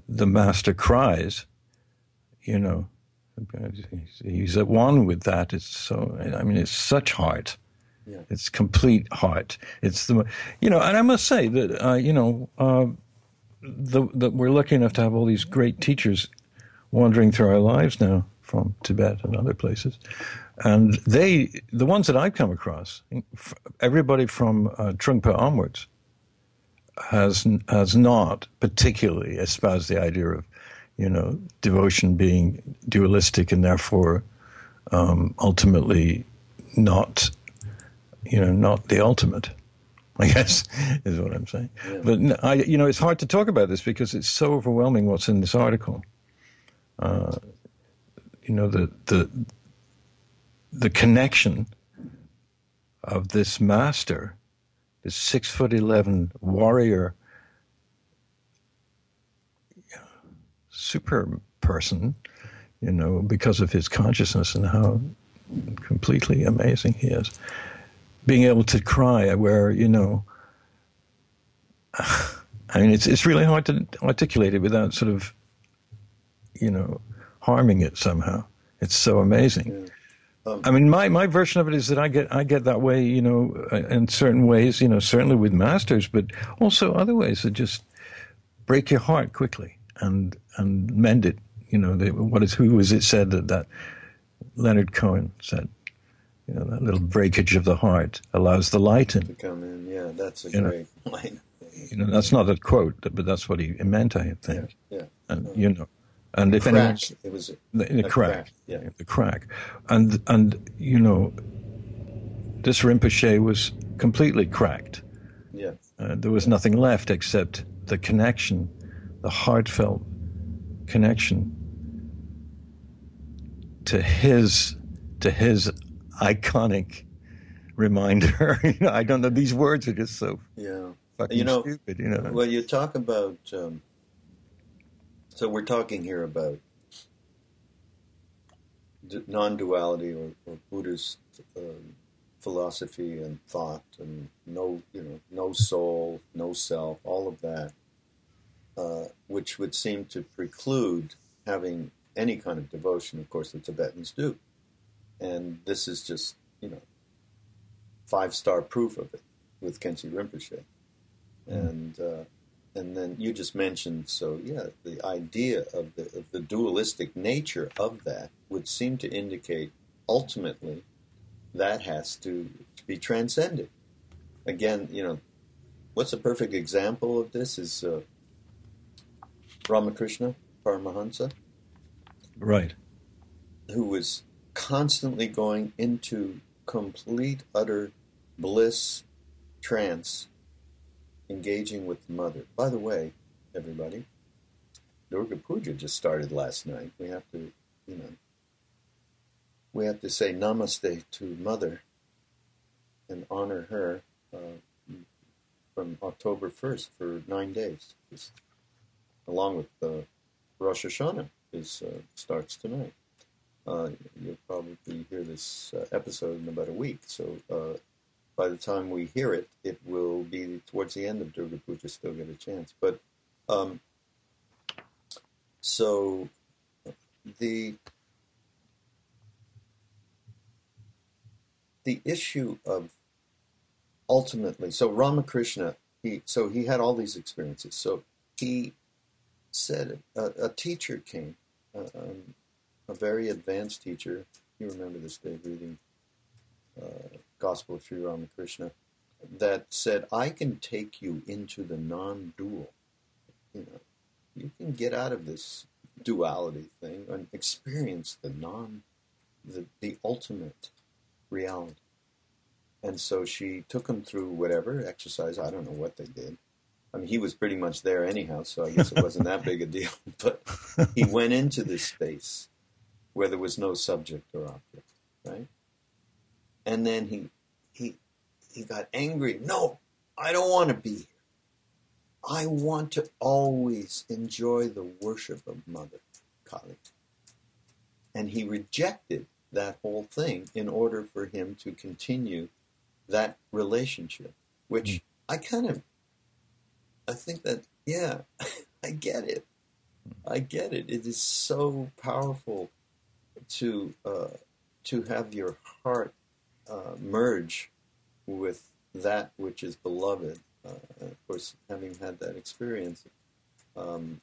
The master cries, you know, he's at one with that. It's so, I mean, it's such heart. Yeah. It's complete heart. It's the, you know, and I must say that, uh, you know, uh, the, that we're lucky enough to have all these great teachers wandering through our lives now from Tibet and other places. And they, the ones that I've come across, everybody from uh, Trungpa onwards has, has not particularly espoused the idea of, you know, devotion being dualistic and therefore um, ultimately not, you know, not the ultimate. I guess is what I'm saying. Yeah. But I, you know, it's hard to talk about this because it's so overwhelming what's in this article. Uh, you know, the the the connection of this master this six foot eleven warrior, super person, you know, because of his consciousness and how completely amazing he is. Being able to cry where, you know, I mean, it's it's really hard to articulate it without sort of, you know, harming it somehow. It's so amazing. Yeah. Um, I mean, my, my version of it is that I get I get that way, you know, in certain ways, you know, certainly with masters, but also other ways that just break your heart quickly and and mend it. You know, the, what is who was it said that that Leonard Cohen said, you know, that little breakage of the heart allows the light in. To come in, yeah, that's a you great know, line. You know, that's not a quote, but that's what he meant, I think. Yeah, yeah. And you know, and if crack. anyone, it was the, the crack, crack, yeah, the crack, and and you know, this Rinpoche was completely cracked. Yeah, uh, there was nothing left except the connection, the heartfelt connection to his to his iconic reminder. you know, I don't know. These words are just so yeah, fucking you know, stupid. You know, well, you talk about. Um, so we're talking here about non-duality or, or Buddhist um, philosophy and thought, and no, you know, no soul, no self, all of that, uh, which would seem to preclude having any kind of devotion. Of course, the Tibetans do, and this is just, you know, five-star proof of it with Khyentse Rinpoche, mm. and. Uh, and then you just mentioned so yeah the idea of the of the dualistic nature of that would seem to indicate ultimately that has to, to be transcended again you know what's a perfect example of this is uh, Ramakrishna Paramahansa right who was constantly going into complete utter bliss trance engaging with the mother. By the way, everybody, Durga Puja just started last night. We have to, you know, we have to say namaste to mother and honor her uh, from October 1st for nine days, just along with uh, Rosh Hashanah is uh, starts tonight. Uh, you'll probably hear this uh, episode in about a week, so uh, by the time we hear it, it will be towards the end of Durga Puja, still get a chance. But um, so the the issue of ultimately, so Ramakrishna, he so he had all these experiences. So he said a, a teacher came, uh, um, a very advanced teacher. You remember this, Dave, reading uh, Gospel of Sri Ramakrishna that said, I can take you into the non dual. You know, you can get out of this duality thing and experience the non, the, the ultimate reality. And so she took him through whatever exercise. I don't know what they did. I mean, he was pretty much there anyhow, so I guess it wasn't that big a deal. But he went into this space where there was no subject or object, right? And then he he he got angry. No, I don't want to be here. I want to always enjoy the worship of Mother Kali. And he rejected that whole thing in order for him to continue that relationship, which mm. I kind of, I think that, yeah, I get it. I get it. It is so powerful to uh, to have your heart uh, merge with that which is beloved. Uh, of course, having had that experience um,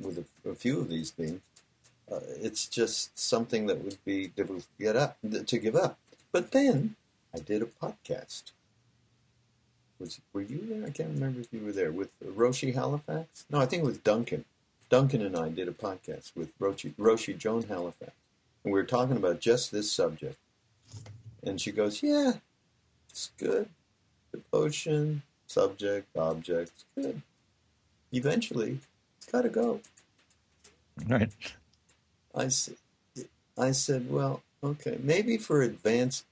with a, a, few of these beings, uh, it's just something that would be difficult to get up to give up. But then I did a podcast. Was were you there? I can't remember if you were there with Roshi Halifax. No, I think it was Duncan. Duncan and I did a podcast with Roshi, Roshi Joan Halifax, and we were talking about just this subject and she goes, Yeah, it's good. Devotion, subject, object, it's good. Eventually, it's got to go. Right. I said, I said, Well, okay, maybe for advanced,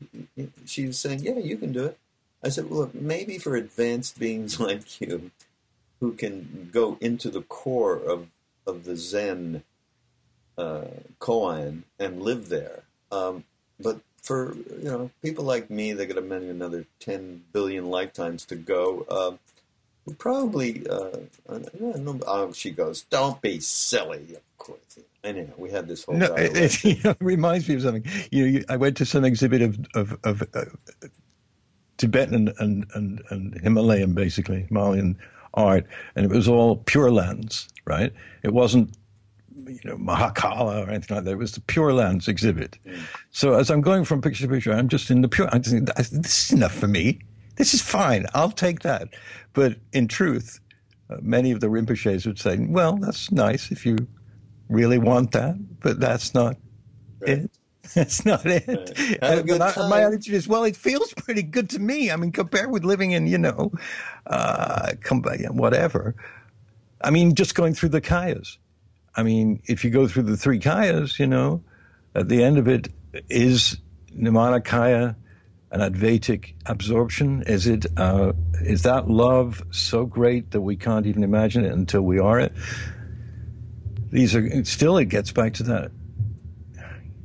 she was saying, Yeah, you can do it. I said, well, look, maybe for advanced beings like you, who can go into the core of of the Zen uh, koan and live there. Um, but for you know people like me, they got to many another ten billion lifetimes to go. Uh, probably, uh, oh, she goes, "Don't be silly." Of course. Anyhow, we had this whole. No, it, it, you know, it, reminds me of something. You, know, you, I went to some exhibit of of, of uh, Tibetan and, and, and Himalayan, basically Malian art, and it was all Pure Lands, right? It wasn't you know Mahakala or anything like that. It was the Pure Lands exhibit. So as I'm going from picture to picture, I'm just in the Pure. I'm just, this is enough for me. This is fine. I'll take that. But in truth, uh, many of the Rinpoches would say, "Well, that's nice if you really want that, but that's not right. it." That's not it. Right. I, my attitude is, well, it feels pretty good to me. I mean, compared with living in, you know, uh, whatever. I mean, just going through the kayas. I mean, if you go through the three kayas, you know, at the end of it is Nirmanakaya an Advaitic absorption? Is it uh, is that love so great that we can't even imagine it until we are it? These are still. It gets back to that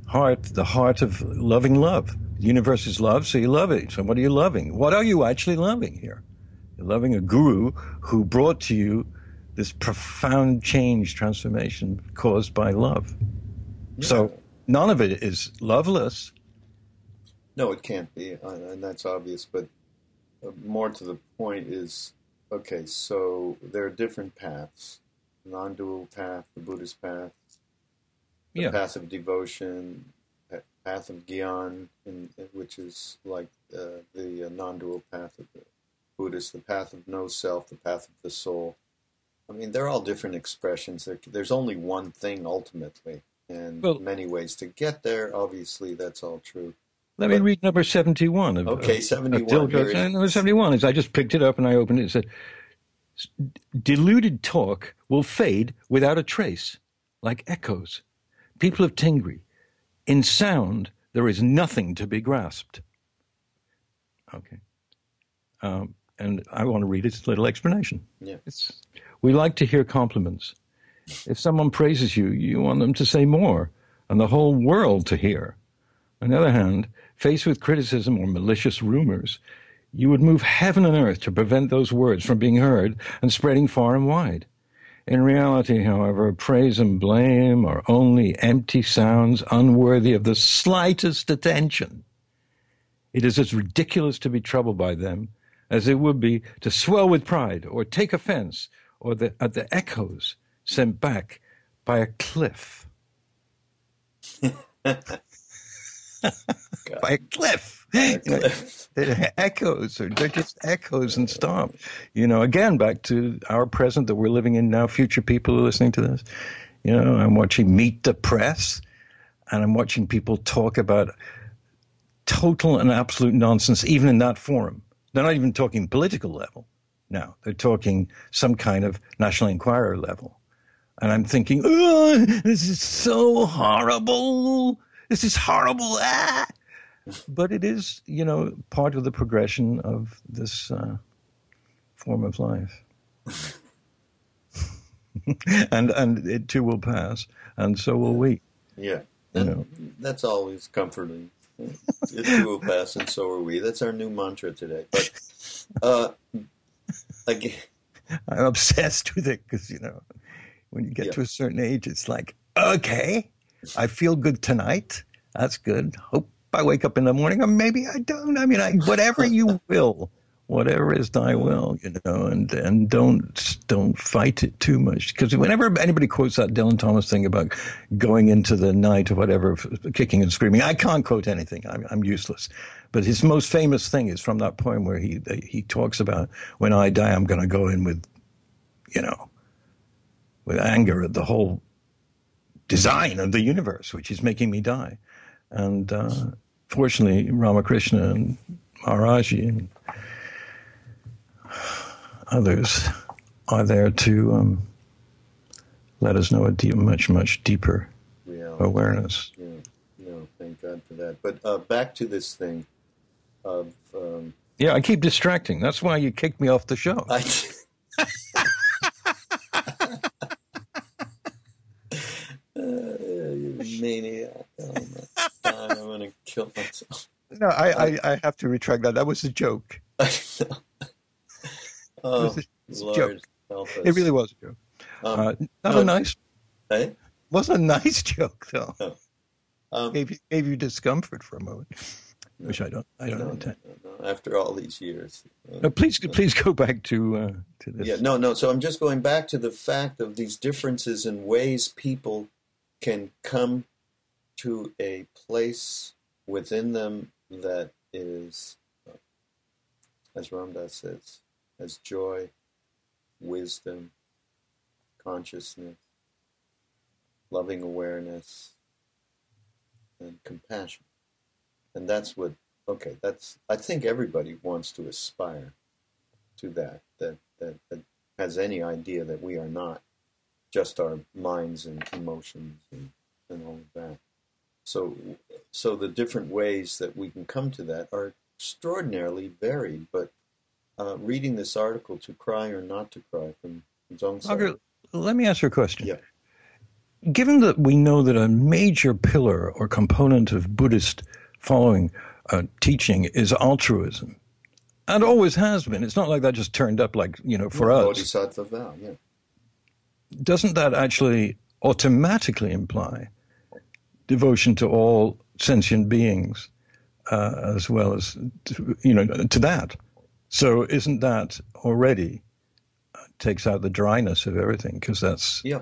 heart, the heart of loving love. The universe is love, so you love it. So what are you loving? What are you actually loving here? You're loving a guru who brought to you this profound change, transformation caused by love. Yeah. So none of it is loveless. No, it can't be, uh, and that's obvious. But uh, more to the point is, okay, so there are different paths: non-dual path, the Buddhist path, the yeah. path of devotion, path of Gyan, in, in, which is like uh, the uh, non-dual path of the Buddhist, the path of no self, the path of the soul. I mean, they're all different expressions. there's only one thing ultimately, and well, many ways to get there. Obviously, that's all true. Let but, me read number 71. Of, okay, 71. Of number 71 is I just picked it up and I opened it. It said, Deluded talk will fade without a trace, like echoes. People of Tingri, in sound, there is nothing to be grasped. Okay. Um, and I want to read its little explanation. Yeah. It's we like to hear compliments. If someone praises you, you want them to say more and the whole world to hear. On the other hand, faced with criticism or malicious rumors, you would move heaven and earth to prevent those words from being heard and spreading far and wide. In reality, however, praise and blame are only empty sounds unworthy of the slightest attention. It is as ridiculous to be troubled by them as it would be to swell with pride or take offense or the, at the echoes sent back by a cliff. by a cliff. You know, echoes, or they're just echoes and stop. You know, again, back to our present that we're living in now, future people are listening to this. You know, I'm watching Meet the Press, and I'm watching people talk about total and absolute nonsense, even in that forum. They're not even talking political level. No, they're talking some kind of National Enquirer level. And I'm thinking, oh, this is so horrible. This is horrible. Ah! But it is, you know, part of the progression of this uh, form of life. and and it too will pass, and so will we. Yeah, that, you know. that's always comforting. It too will pass, and so are we. That's our new mantra today. But uh, again, I'm obsessed with it because you know, when you get yeah. to a certain age, it's like, okay, I feel good tonight. That's good. Hope I wake up in the morning, or maybe I don't. I mean, I, whatever you will whatever is thy will, you know, and and don't don't fight it too much because whenever anybody quotes that Dylan Thomas thing about going into the night or whatever, kicking and screaming, I can't quote anything. I'm, I'm useless. But his most famous thing is from that poem where he he talks about when I die, I'm going to go in with, you know, with anger at the whole design of the universe, which is making me die. And uh, fortunately, Ramakrishna and Maharaji and others are there to um, let us know a deep, much, much deeper yeah. awareness. Yeah, thank God for that. But uh, back to this thing of um, Yeah, I keep distracting. That's why you kicked me off the show. I, uh, you maniac. Oh my God, I'm going to kill myself. No, I, I, I have to retract that. That was a joke. oh, It was a Lord, joke. help us. It really was a joke. Um, Uh, not no, a nice, hey? wasn't a nice joke though. Um, Gave you, gave you discomfort for a moment, which I don't, I don't no, no, intend. no, no, After all these years. No, please, please go back to uh, to this. Yeah, no, no. So I'm just going back to the fact of these differences in ways people can come to a place within them that is, uh, as Ram Dass says, as joy, wisdom, consciousness, loving awareness, and compassion. And that's what, okay, that's, I think everybody wants to aspire to that, that, that, that has any idea that we are not just our minds and emotions and, and all of that. So, so the different ways that we can come to that are extraordinarily varied. But uh, reading this article, "To Cry or Not to Cry" from Margaret, let me ask you a question. Yeah. Given that we know that a major pillar or component of Buddhist following uh, teaching is altruism, and always has been, it's not like that just turned up like, you know, for us. Bodhisattva vow, yeah. Doesn't that actually automatically imply devotion to all sentient beings uh, as well as, to, you know, to that? So isn't that already uh, takes out the dryness of everything because that's Yeah.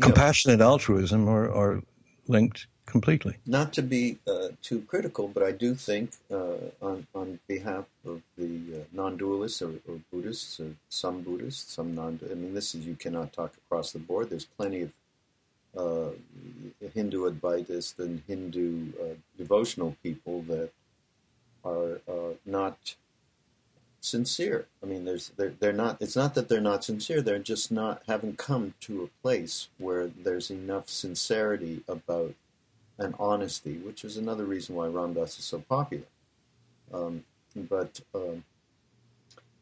compassionate altruism are, are linked completely. not to be uh, too critical, but I do think, uh, on, on behalf of the uh, non-dualists or, or Buddhists, or some Buddhists, some non. I mean, this is you cannot talk across the board. There's plenty of uh, Hindu Advaitists and Hindu uh, devotional people that are uh, not sincere. I mean, there's they're, they're not. It's not that they're not sincere. They're just not haven't come to a place where there's enough sincerity about and honesty, which is another reason why Ram Dass is so popular. Um, but um,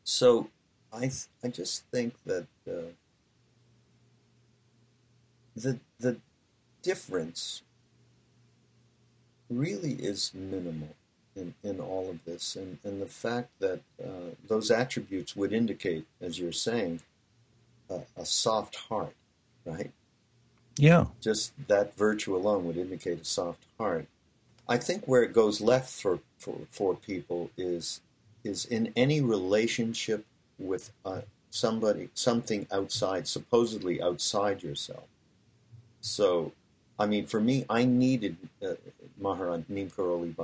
so I, th- I just think that uh, the the difference really is minimal in, in all of this, and, and the fact that uh, those attributes would indicate, as you're saying, a, a soft heart, right? Yeah. just that virtue alone would indicate a soft heart. I think where it goes left for, for, for people is is in any relationship with uh, somebody, something outside, supposedly outside yourself. So, I mean, for me, I needed uh, Maharaj Neem Karoli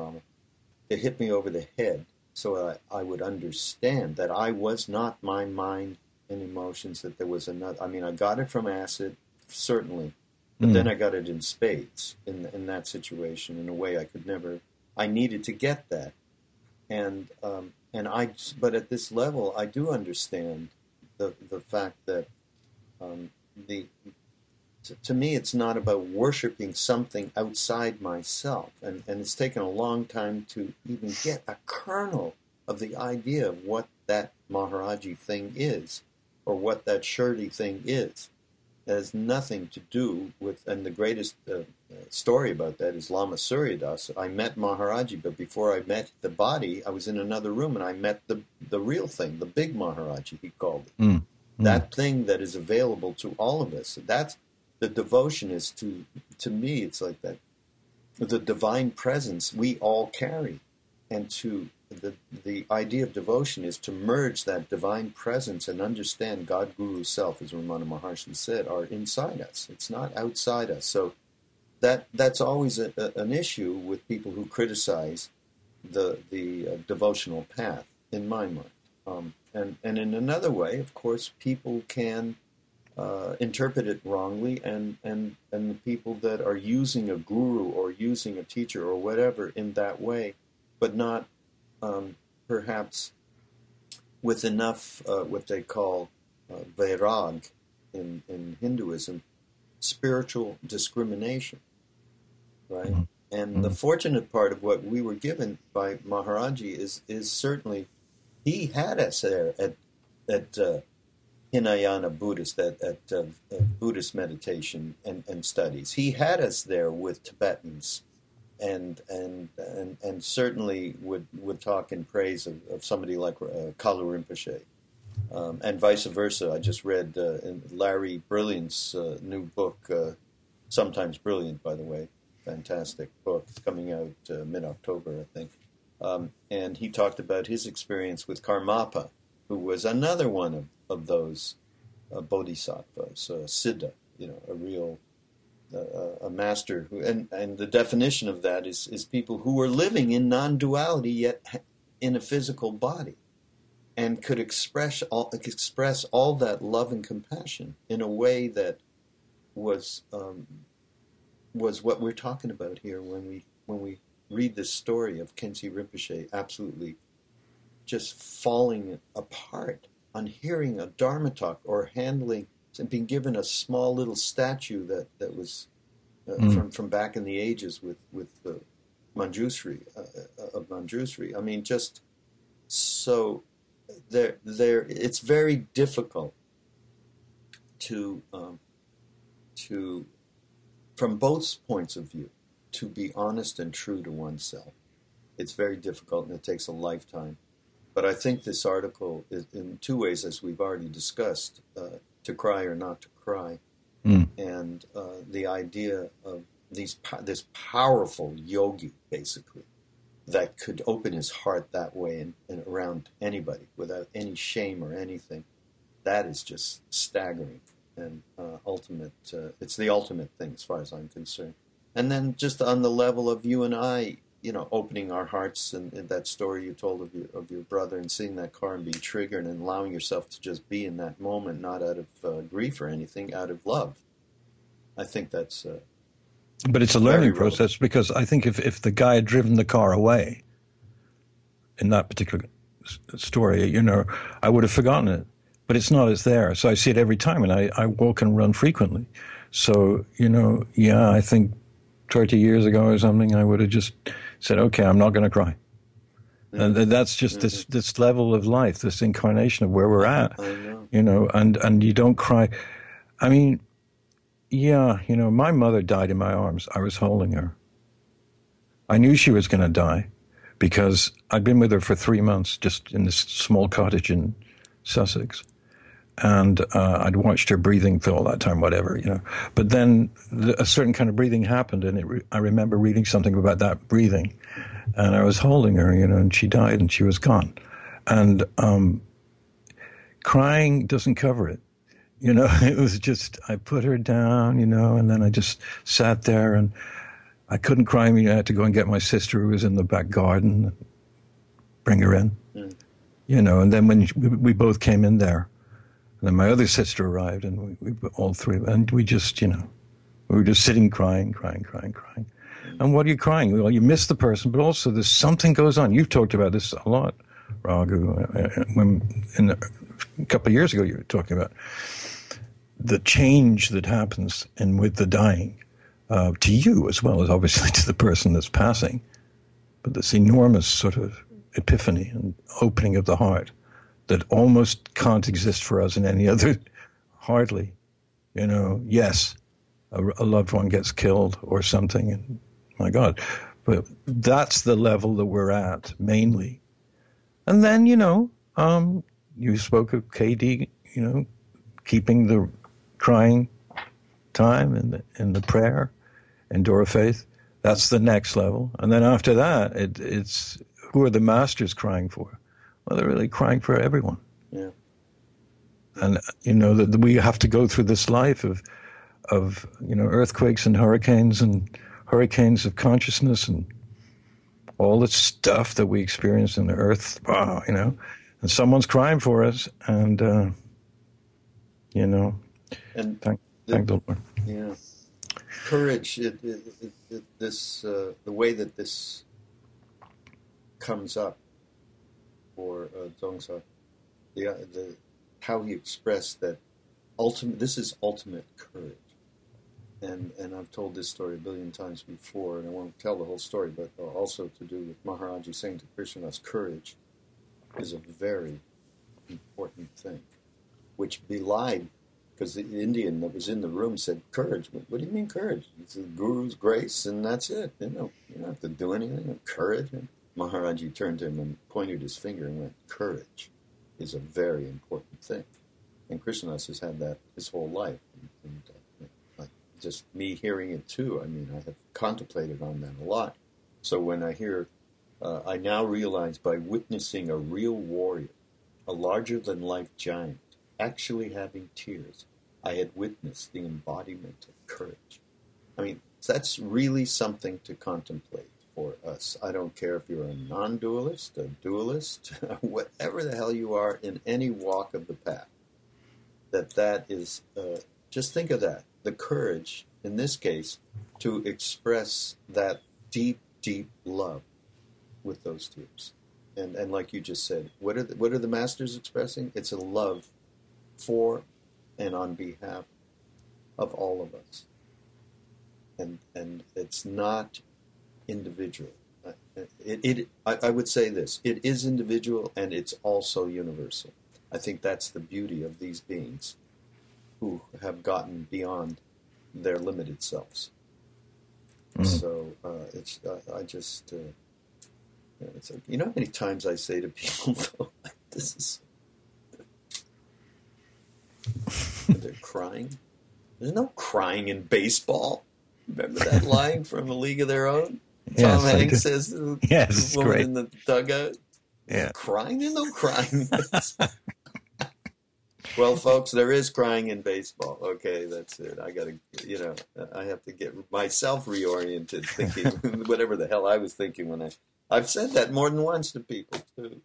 to hit me over the head so I, I would understand that I was not my mind and emotions, that there was another. I mean, I got it from acid, certainly, but Mm. then I got it in spades in in that situation in a way I could never. I needed to get that, and um, and I. But at this level, I do understand the the fact that um, the to, to me it's not about worshiping something outside myself, and and it's taken a long time to even get a kernel of the idea of what that Maharaji thing is, or what that Shirdi thing is has nothing to do with, and the greatest uh, uh, story about that is Lama Surya Das. I met Maharaji, but before I met the body, I was in another room and I met the, the real thing, the big Maharaji, he called it. Mm. That thing that is available to all of us. That's the devotion is to, to me, it's like that. The divine presence we all carry. And to the, the idea of devotion is to merge that divine presence and understand God Guru self, as Ramana Maharshi said, are inside us. It's not outside us. So that that's always a, a, an issue with people who criticize the the uh, devotional path, in my mind. Um, and and in another way, of course, people can uh, interpret it wrongly, and and and the people that are using a guru or using a teacher or whatever in that way, but not um, perhaps with enough uh, what they call uh, vairag in, in Hinduism, spiritual discrimination, right? and mm. the fortunate part of what we were given by Maharaji is is certainly he had us there at at uh, Hinayana Buddhist at, at uh, Buddhist meditation and, and studies. He had us there with Tibetans, and and and, and certainly would would talk in praise of, of somebody like uh, Kalu Rinpoche. Um, and vice versa. I just read uh, Larry Brilliant's uh, new book, uh, Sometimes Brilliant, by the way, fantastic book coming out uh, mid October, I think. Um, and he talked about his experience with Karmapa, who was another one of, of those bodhisattvas, uh, siddha, you know, a real a master who, and, and the definition of that is, is people who were living in non-duality yet in a physical body and could express all, express all that love and compassion in a way that was um, was what we're talking about here when we when we read this story of Khyentse Rinpoche absolutely just falling apart on hearing a Dharma talk or handling and being given a small little statue that, that was uh, mm. from, from back in the ages with, with the Manjushri, uh, uh, of Manjushri. I mean, just so there, there, it's very difficult to, um, to from both points of view, to be honest and true to oneself. It's very difficult and it takes a lifetime. But I think this article is in two ways, as we've already discussed, uh, to cry or not to cry, mm. and uh, the idea of these this powerful yogi, basically, that could open his heart that way and, and around anybody without any shame or anything. That is just staggering and uh, ultimate. Uh, it's the ultimate thing as far as I'm concerned. And then just on the level of you and I, you know, opening our hearts and, and, that story you told of your of your brother and seeing that car and being triggered and allowing yourself to just be in that moment, not out of uh, grief or anything, out of love. I think that's. Uh, but it's a learning process because I think if if the guy had driven the car away, in that particular story, you know, I would have forgotten it but it's not, it's there. So I see it every time, and I, I walk and run frequently. So, you know, yeah, I think 30 years ago or something, I would have just said, okay, I'm not going to cry. And that's just this this level of life, this incarnation of where we're at, know. you know. And and you don't cry. I mean, yeah, you know, my mother died in my arms. I was holding her. I knew she was going to die because I'd been with her for three months, just in this small cottage in Sussex, and uh, I'd watched her breathing for all that time, whatever, you know. But then the, a certain kind of breathing happened, and re- I remember reading something about that breathing, and I was holding her, you know, and she died, and she was gone, and um, crying doesn't cover it. You know, it was just I put her down, you know, and then I just sat there, and I couldn't cry. I, mean, I had to go and get my sister who was in the back garden, bring her in. Mm. You know, and then when we both came in there, and then my other sister arrived, and we, we all three, and we just, you know, we were just sitting crying, crying, crying, crying. And what are you crying? Well, you miss the person, but also there's something goes on. You've talked about this a lot, Raghu. Uh, uh, when in a couple of years ago, you were talking about the change that happens in with the dying uh, to you as well as obviously to the person that's passing. But this enormous sort of epiphany and opening of the heart that almost can't exist for us in any other, hardly. You know, yes, a, a loved one gets killed or something, and my God. But that's the level that we're at mainly. And then, you know, um, you spoke of KD, you know, keeping the crying time and the, the prayer and Dora Faith. That's the next level. And then after that, it, it's who are the masters crying for? Well, they're really crying for everyone. Yeah. And you know that we have to go through this life of, of you know earthquakes and hurricanes and hurricanes of consciousness and all the stuff that we experience in the earth. Wow, you know, and someone's crying for us, and uh, you know, and thank, the, thank the Lord. Yeah, courage. It, it, it, this uh, the way that this comes up for uh, Dzongsar, the, uh, the how he expressed that ultimate. This is ultimate courage. and and I've told this story a billion times before, and I won't tell the whole story, but also to do with Maharaji saying to Krishna Das, courage is a very important thing, which belied because the Indian that was in the room said, "Courage." What, do you mean courage? It's the Guru's grace, and that's it. You know, you don't have to do anything. Courage. And Maharaji turned to him and pointed his finger and went, "Courage is a very important thing." And Krishna Das has had that his whole life, and, and uh, just me hearing it too. I mean, I have contemplated on that a lot. So when I hear, uh, I now realize by witnessing a real warrior, a larger than life giant, actually having tears I had witnessed the embodiment of courage. I mean, that's really something to contemplate for us. I don't care if you're a non dualist, a dualist, whatever the hell you are in any walk of the path, that that is, uh, just think of that. The courage, in this case, to express that deep, deep love with those tears. And, and like you just said, what are the, what are the masters expressing? It's a love for and on behalf of all of us. And, and it's not individual. It, it I, I would say this it is individual and it's also universal. I think that's the beauty of these beings who have gotten beyond their limited selves. Mm-hmm. So uh, it's uh, I just uh, it's like, you know how many times I say to people, this is they're crying. There's no crying in baseball. Remember that line from A League of Their Own? Tom yes, Hanks says yes, woman great. in the dugout, yeah. crying? There's no crying. well, folks, there is crying in baseball. Okay, that's it. I got to, you know, I have to get myself reoriented, thinking whatever the hell I was thinking when I. I've said that more than once to people too.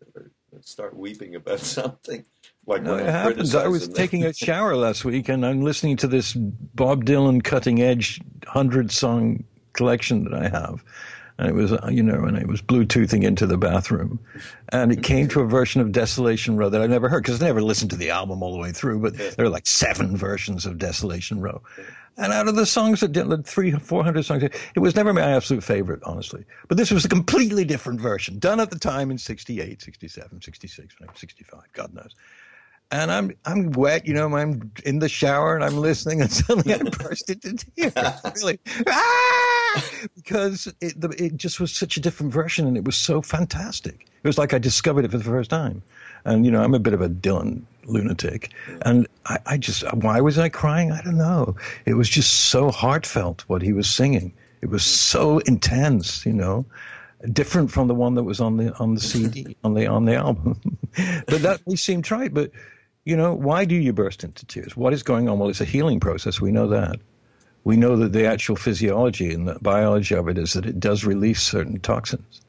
Start weeping about something. Like no, it happens. I was taking a shower last week and I'm listening to this Bob Dylan cutting edge hundred song collection that I have. And it was, uh, you know, and it was Bluetoothing into the bathroom. And it came to a version of Desolation Row that I never heard because I never listened to the album all the way through, but there are like seven versions of Desolation Row. And out of the songs that did three, four hundred songs, it was never my absolute favorite, honestly. But this was a completely different version, done at the time in 68, 67, 66, 65, God knows and I'm I'm wet, you know, I'm in the shower and I'm listening, and suddenly I burst into tears. Really, ah! because it it just was such a different version, and it was so fantastic. It was like I discovered it for the first time. And you know, I'm a bit of a Dylan lunatic, and I, I just why was I crying? I don't know. It was just so heartfelt what he was singing. It was so intense, you know different from the one that was on the on the CD on the on the album. but that may seem trite, but you know, why do you burst into tears? What is going on? Well, it's a healing process. We know that. We know that the actual physiology and the biology of it is that it does release certain toxins.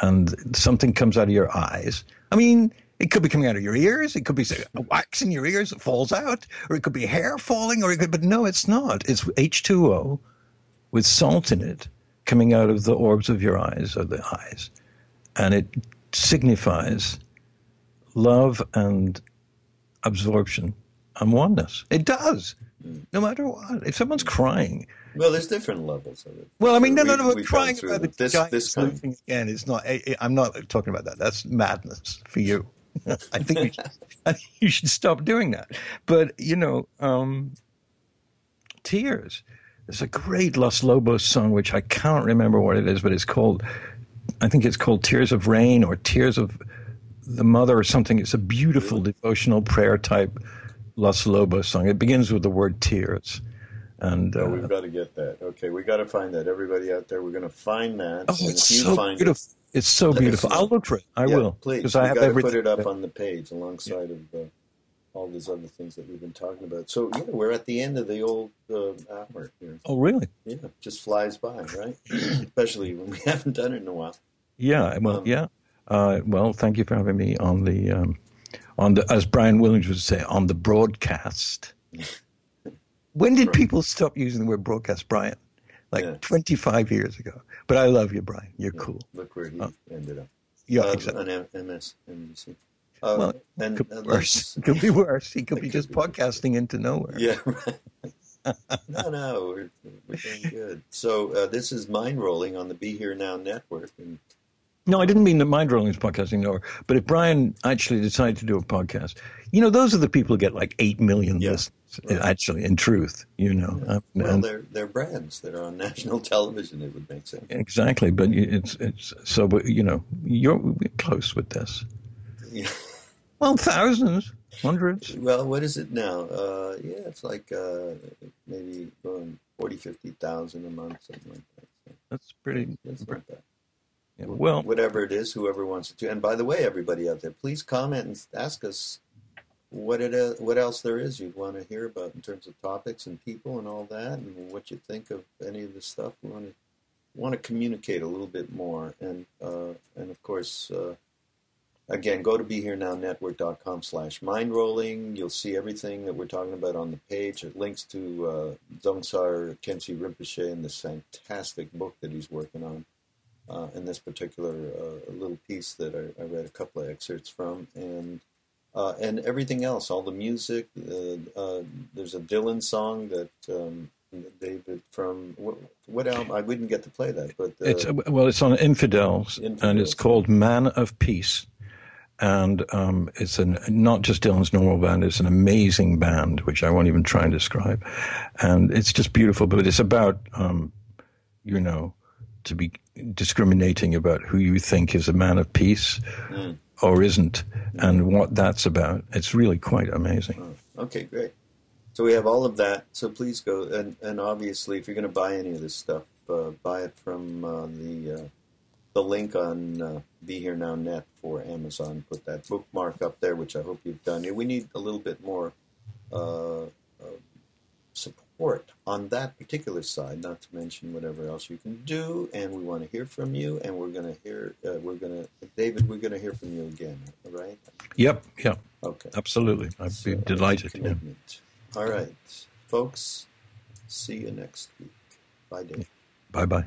And something comes out of your eyes. I mean, it could be coming out of your ears. It could be wax in your ears that falls out, or it could be hair falling, or it could, but no, it's not. It's H2O with salt in it coming out of the orbs of your eyes or the eyes. And it signifies love and absorption and oneness. It does, no matter what. If someone's crying, well, there's different levels of it. Well, I mean, no, no, no. crying about the this, this kind. again is not. I'm not talking about that. That's madness for you. I think you should, I think you should stop doing that. But you know, um, tears. There's a great Los Lobos song which I can't remember what it is, but it's called. I think it's called Tears of Rain or Tears of the Mother or something. It's a beautiful devotional prayer type Los Lobos song. It begins with the word tears. And oh, uh, we've got to get that. Okay, we got to find that. Everybody out there, we're going to find that. Oh, it's so beautiful. It, it's so beautiful. I'll look for it. I yeah, will. Please, because I have to put it up on the page alongside yeah. of uh, all these other things that we've been talking about. So yeah, we're at the end of the old uh, hour here. Oh, really? Yeah, just flies by, right? Especially when we haven't done it in a while. Yeah. Well, um, yeah. Uh, well, thank you for having me on the um, on the as Brian Williams would say on the broadcast. when did people stop using the word broadcast, Brian? Like yeah. 25 years ago. But I love you, Brian. You're yeah. cool. Look where he uh, ended up. Yeah, uh, exactly. On MS, NBC. Uh, well, and, could be worse. Could be worse. He could be just podcasting into nowhere. Yeah, right. no, no, we're, we're doing good. So uh, this is Mind Rolling on the Be Here Now network. And no, I didn't mean that Mind Rolling is podcasting over. But if Brian actually decided to do a podcast, you know, those are the people who get like 8 million yeah, listeners, right. actually, in truth, you know. Yeah. well, and, they're, they're brands that are on national television, it would make sense. Exactly. But it's, it's so, you know, you're close with this. Yeah. Well, thousands, hundreds. Well, what is it now? Uh, yeah, it's like uh, maybe going 40, 50,000 a month, something like that. So that's pretty. That's not bad. Well, whatever it is, whoever wants to. And by the way, everybody out there, please comment and ask us what it is, what else there is you'd want to hear about in terms of topics and people and all that, and what you think of any of the stuff. We want to want to communicate a little bit more, and uh, and of course. Uh, again, go to BeHereNowNetwork.com slash mindrolling. You'll see everything that we're talking about on the page. It links to uh, Dzongsar Khyentse Rinpoche and this fantastic book that he's working on. Uh, in this particular uh, little piece that I, I, read a couple of excerpts from, and uh, and everything else, all the music. Uh, uh, there's a Dylan song that um, David from what, what, album? I wouldn't get to play that, but uh, it's well, it's on Infidels, Infidels, and it's called "Man of Peace." and um, it's an, not just Dylan's normal band. It's an amazing band, which I won't even try and describe, and it's just beautiful. But it's about, um, you know, to be discriminating about who you think is a man of peace mm. or isn't, and what that's about. It's really quite amazing. Oh, okay, great. So we have all of that. So please go and and obviously, if you're going to buy any of this stuff, uh, buy it from uh, the uh, the link on uh, Be Here Now Net for Amazon. Put that bookmark up there, which I hope you've done. We need a little bit more uh, support on that particular side, not to mention whatever else you can do. And we want to hear from you. And we're going to hear, uh, we're going to, David, we're going to hear from you again, right? Yep, yep. Okay. Absolutely. I'd so, be delighted. Yeah. All right, folks. See you next week. Bye, Dave. Bye bye.